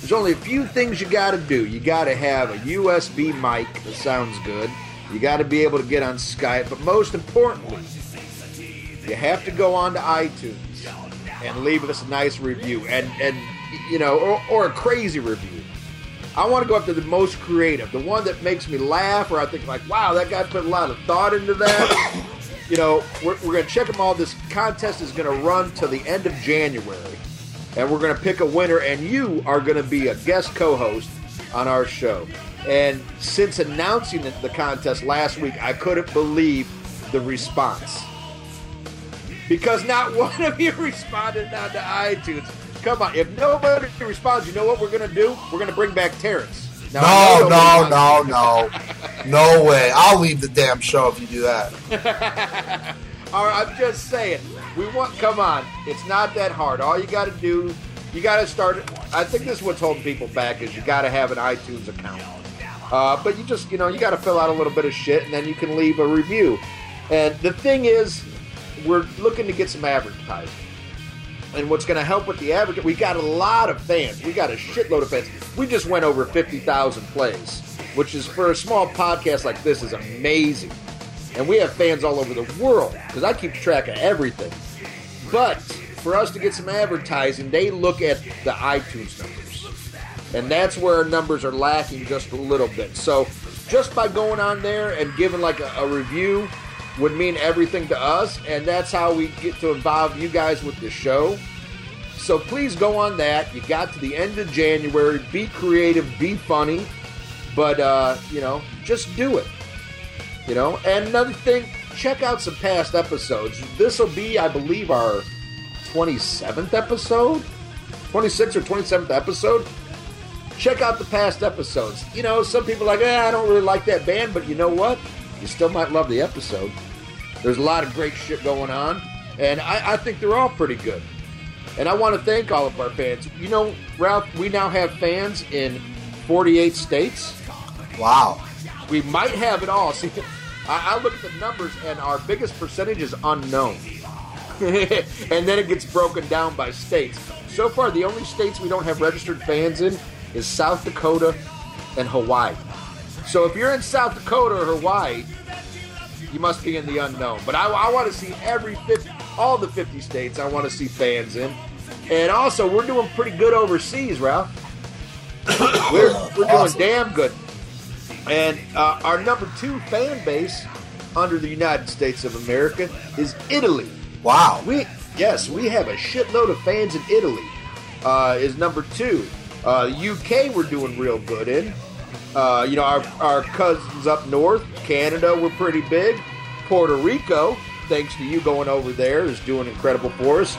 Speaker 3: There's only a few things you got to do. You got to have a USB mic that sounds good. You got to be able to get on Skype, but most importantly, you have to go on to iTunes and leave us a nice review and and you know or, or a crazy review. I want to go after the most creative, the one that makes me laugh, or I think like, wow, that guy put a lot of thought into that. you know, we're, we're going to check them all. This contest is going to run till the end of January, and we're going to pick a winner, and you are going to be a guest co-host on our show. And since announcing the, the contest last week, I couldn't believe the response because not one of you responded on to iTunes. Come on, if nobody responds, you know what we're gonna do? We're gonna bring back Terrence. Now,
Speaker 2: No, no, no, no. No way. I'll leave the damn show if you do that.
Speaker 3: All right, I'm just saying. We want. Come on, it's not that hard. All you got to do, you got to start. I think this is what's holding people back is you got to have an iTunes account. Uh, but you just, you know, you got to fill out a little bit of shit, and then you can leave a review. And the thing is, we're looking to get some advertising. And what's going to help with the average? We got a lot of fans. We got a shitload of fans. We just went over fifty thousand plays, which is for a small podcast like this is amazing. And we have fans all over the world because I keep track of everything. But for us to get some advertising, they look at the iTunes numbers. And that's where our numbers are lacking just a little bit. So just by going on there and giving like a, a review would mean everything to us. And that's how we get to involve you guys with the show. So please go on that. You got to the end of January. Be creative, be funny. But, uh, you know, just do it. You know, and another thing, check out some past episodes. This will be, I believe, our 27th episode, 26th or 27th episode. Check out the past episodes. You know, some people are like, eh, I don't really like that band, but you know what? You still might love the episode. There's a lot of great shit going on, and I, I think they're all pretty good. And I want to thank all of our fans. You know, Ralph, we now have fans in 48 states
Speaker 2: Wow.
Speaker 3: we might have it all. See, I, I look at the numbers, and our biggest percentage is unknown. and then it gets broken down by states. So far, the only states we don't have registered fans in is South Dakota and Hawaii. So if you're in South Dakota or Hawaii, you must be in the unknown. But I, I want to see every 50, all the 50 states. I want to see fans in, and also we're doing pretty good overseas, Ralph. we're we're doing
Speaker 2: Awesome.
Speaker 3: damn good. And uh, our number two fan base under the United States of America is Italy.
Speaker 2: Wow.
Speaker 3: We yes, we have a shitload of fans in Italy. Uh, is number two. Uh, UK we're doing real good in. Uh, you know our our cousins up north, Canada we're pretty big. Puerto Rico, thanks to you going over there, is doing incredible for us.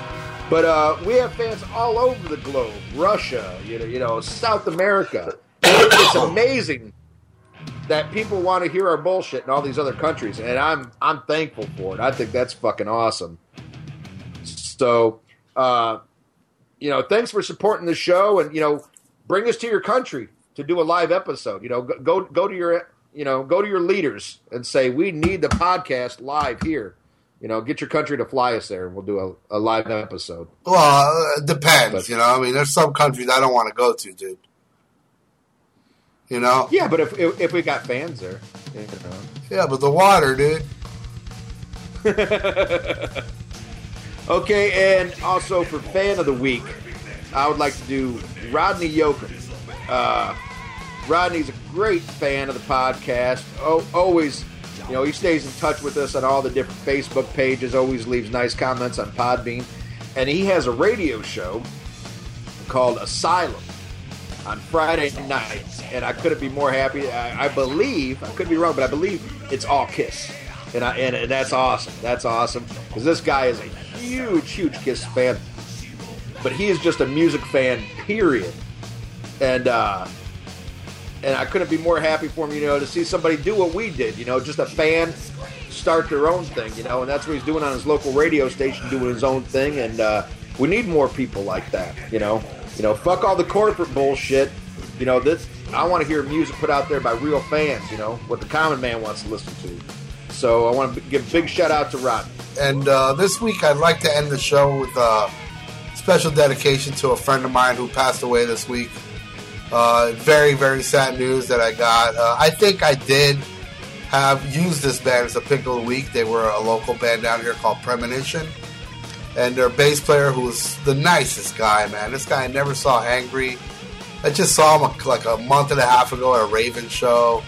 Speaker 3: But uh, we have fans all over the globe. Russia, you know, you know, South America. it's amazing that people want to hear our bullshit in all these other countries, and I'm I'm thankful for it. I think that's fucking awesome. So, uh, you know, thanks for supporting the show, and you know, bring us to your country to do a live episode. You know, go go, go to your you know go to your leaders and say we need the podcast live here. You know, get your country to fly us there, and we'll do a, a live episode.
Speaker 2: Well, it depends.
Speaker 3: But-
Speaker 2: you know, I mean, there's some countries I don't want to go to, dude. You know?
Speaker 3: Yeah, but if if, if we got fans there, you know.
Speaker 2: Yeah, but the water, dude.
Speaker 3: Okay, and also for fan of the week, I would like to do Rodney Yoakum. Uh, Rodney's a great fan of the podcast. Oh, always, you know, he stays in touch with us on all the different Facebook pages. Always leaves nice comments on Podbean, and he has a radio show called Asylum on Friday nights, and I couldn't be more happy. I, I believe I could be wrong, but I believe it's all Kiss, and I, and, and that's awesome. That's awesome because this guy is a huge, huge Kiss fan, but he is just a music fan. Period, and uh, and I couldn't be more happy for him. You know, to see somebody do what we did. You know, just a fan start their own thing. You know, and that's what he's doing on his local radio station, doing his own thing, and uh, we need more people like that. You know. You know, fuck all the corporate bullshit. You know, this I want to hear music put out there by real fans, you know, what the common man wants to listen to. So I want to give a big shout out to Rodney.
Speaker 2: And uh, this week, I'd like to end the show with a special dedication to a friend of mine who passed away this week. Uh, very, very sad news that I got. Uh, I think I did have used this band as a pick of the week. They were a local band down here called Premonition. And their bass player, who was the nicest guy, man. This guy I never saw angry. I just saw him like a month and a half ago at a Raven show.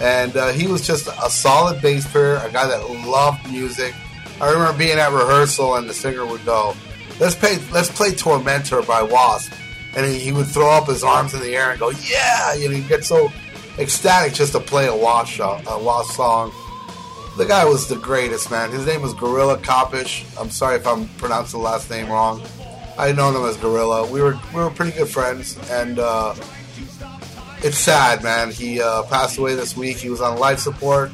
Speaker 2: And uh, he was just a solid bass player, a guy that loved music. I remember being at rehearsal and the singer would go, "Let's play, let's play Tormentor by Wasp," and he, he would throw up his arms in the air and go, "Yeah!" You know, he'd get so ecstatic just to play a Wasp, show, a Wasp song. The guy was the greatest, man. His name was Gorilla Kopish. I'm sorry if I'm pronouncing the last name wrong. I known him as Gorilla. We were we were pretty good friends, and uh, it's sad, man. He uh, passed away this week. He was on life support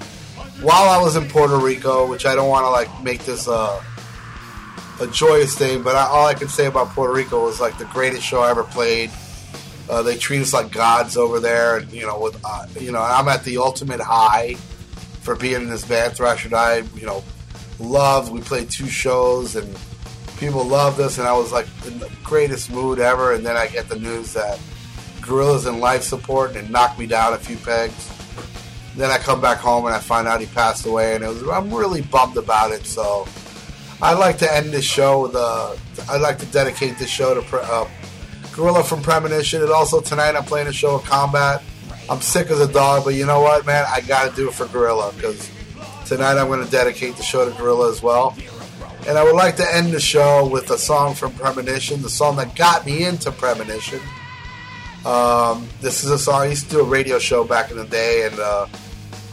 Speaker 2: while I was in Puerto Rico, which I don't want to like make this a a joyous thing, but I, all I can say about Puerto Rico was like the greatest show I ever played. Uh, they treat us like gods over there, and you know, with uh, you know, I'm at the ultimate high for being in this band, Thrasher and I, You know, loved. We played two shows, and people loved us, and I was like in the greatest mood ever. And then I get the news that Gorilla's in life support, and knocked me down a few pegs. Then I come back home and I find out he passed away, and was I'm really bummed about it. So I'd like to end this show with a. I'd like to dedicate this show to uh, Gorilla from Premonition, and also tonight I'm playing a show of Combat. I'm sick as a dog, but you know what, man? I got to do it for Gorilla because tonight I'm going to dedicate the show to Gorilla as well. And I would like to end the show with a song from Premonition, the song that got me into Premonition. Um, this is a song I used to do a radio show back in the day, and uh,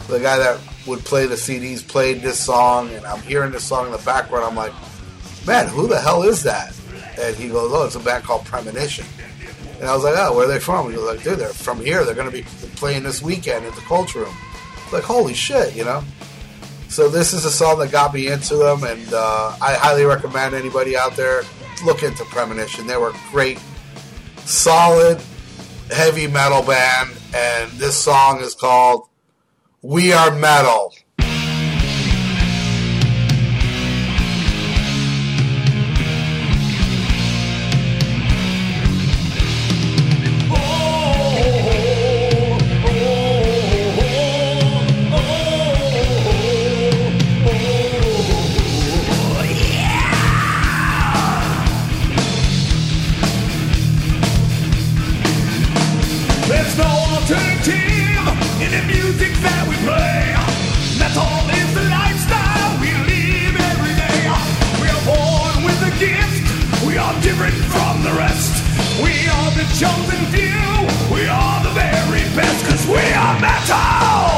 Speaker 2: the guy that would play the CDs played this song, and I'm hearing this song in the background. I'm like, man, who the hell is that? And he goes, oh, it's a band called Premonition. And I was like, oh, where are they from? He was like, dude, they're from here. They're going to be playing this weekend at the Culture Room. Like, holy shit, you know? So this is a song that got me into them, and uh, I highly recommend anybody out there look into Premonition. They were great, solid, heavy metal band, and this song is called "We Are Metal."
Speaker 5: chosen few. We are the very best, cause we are metal!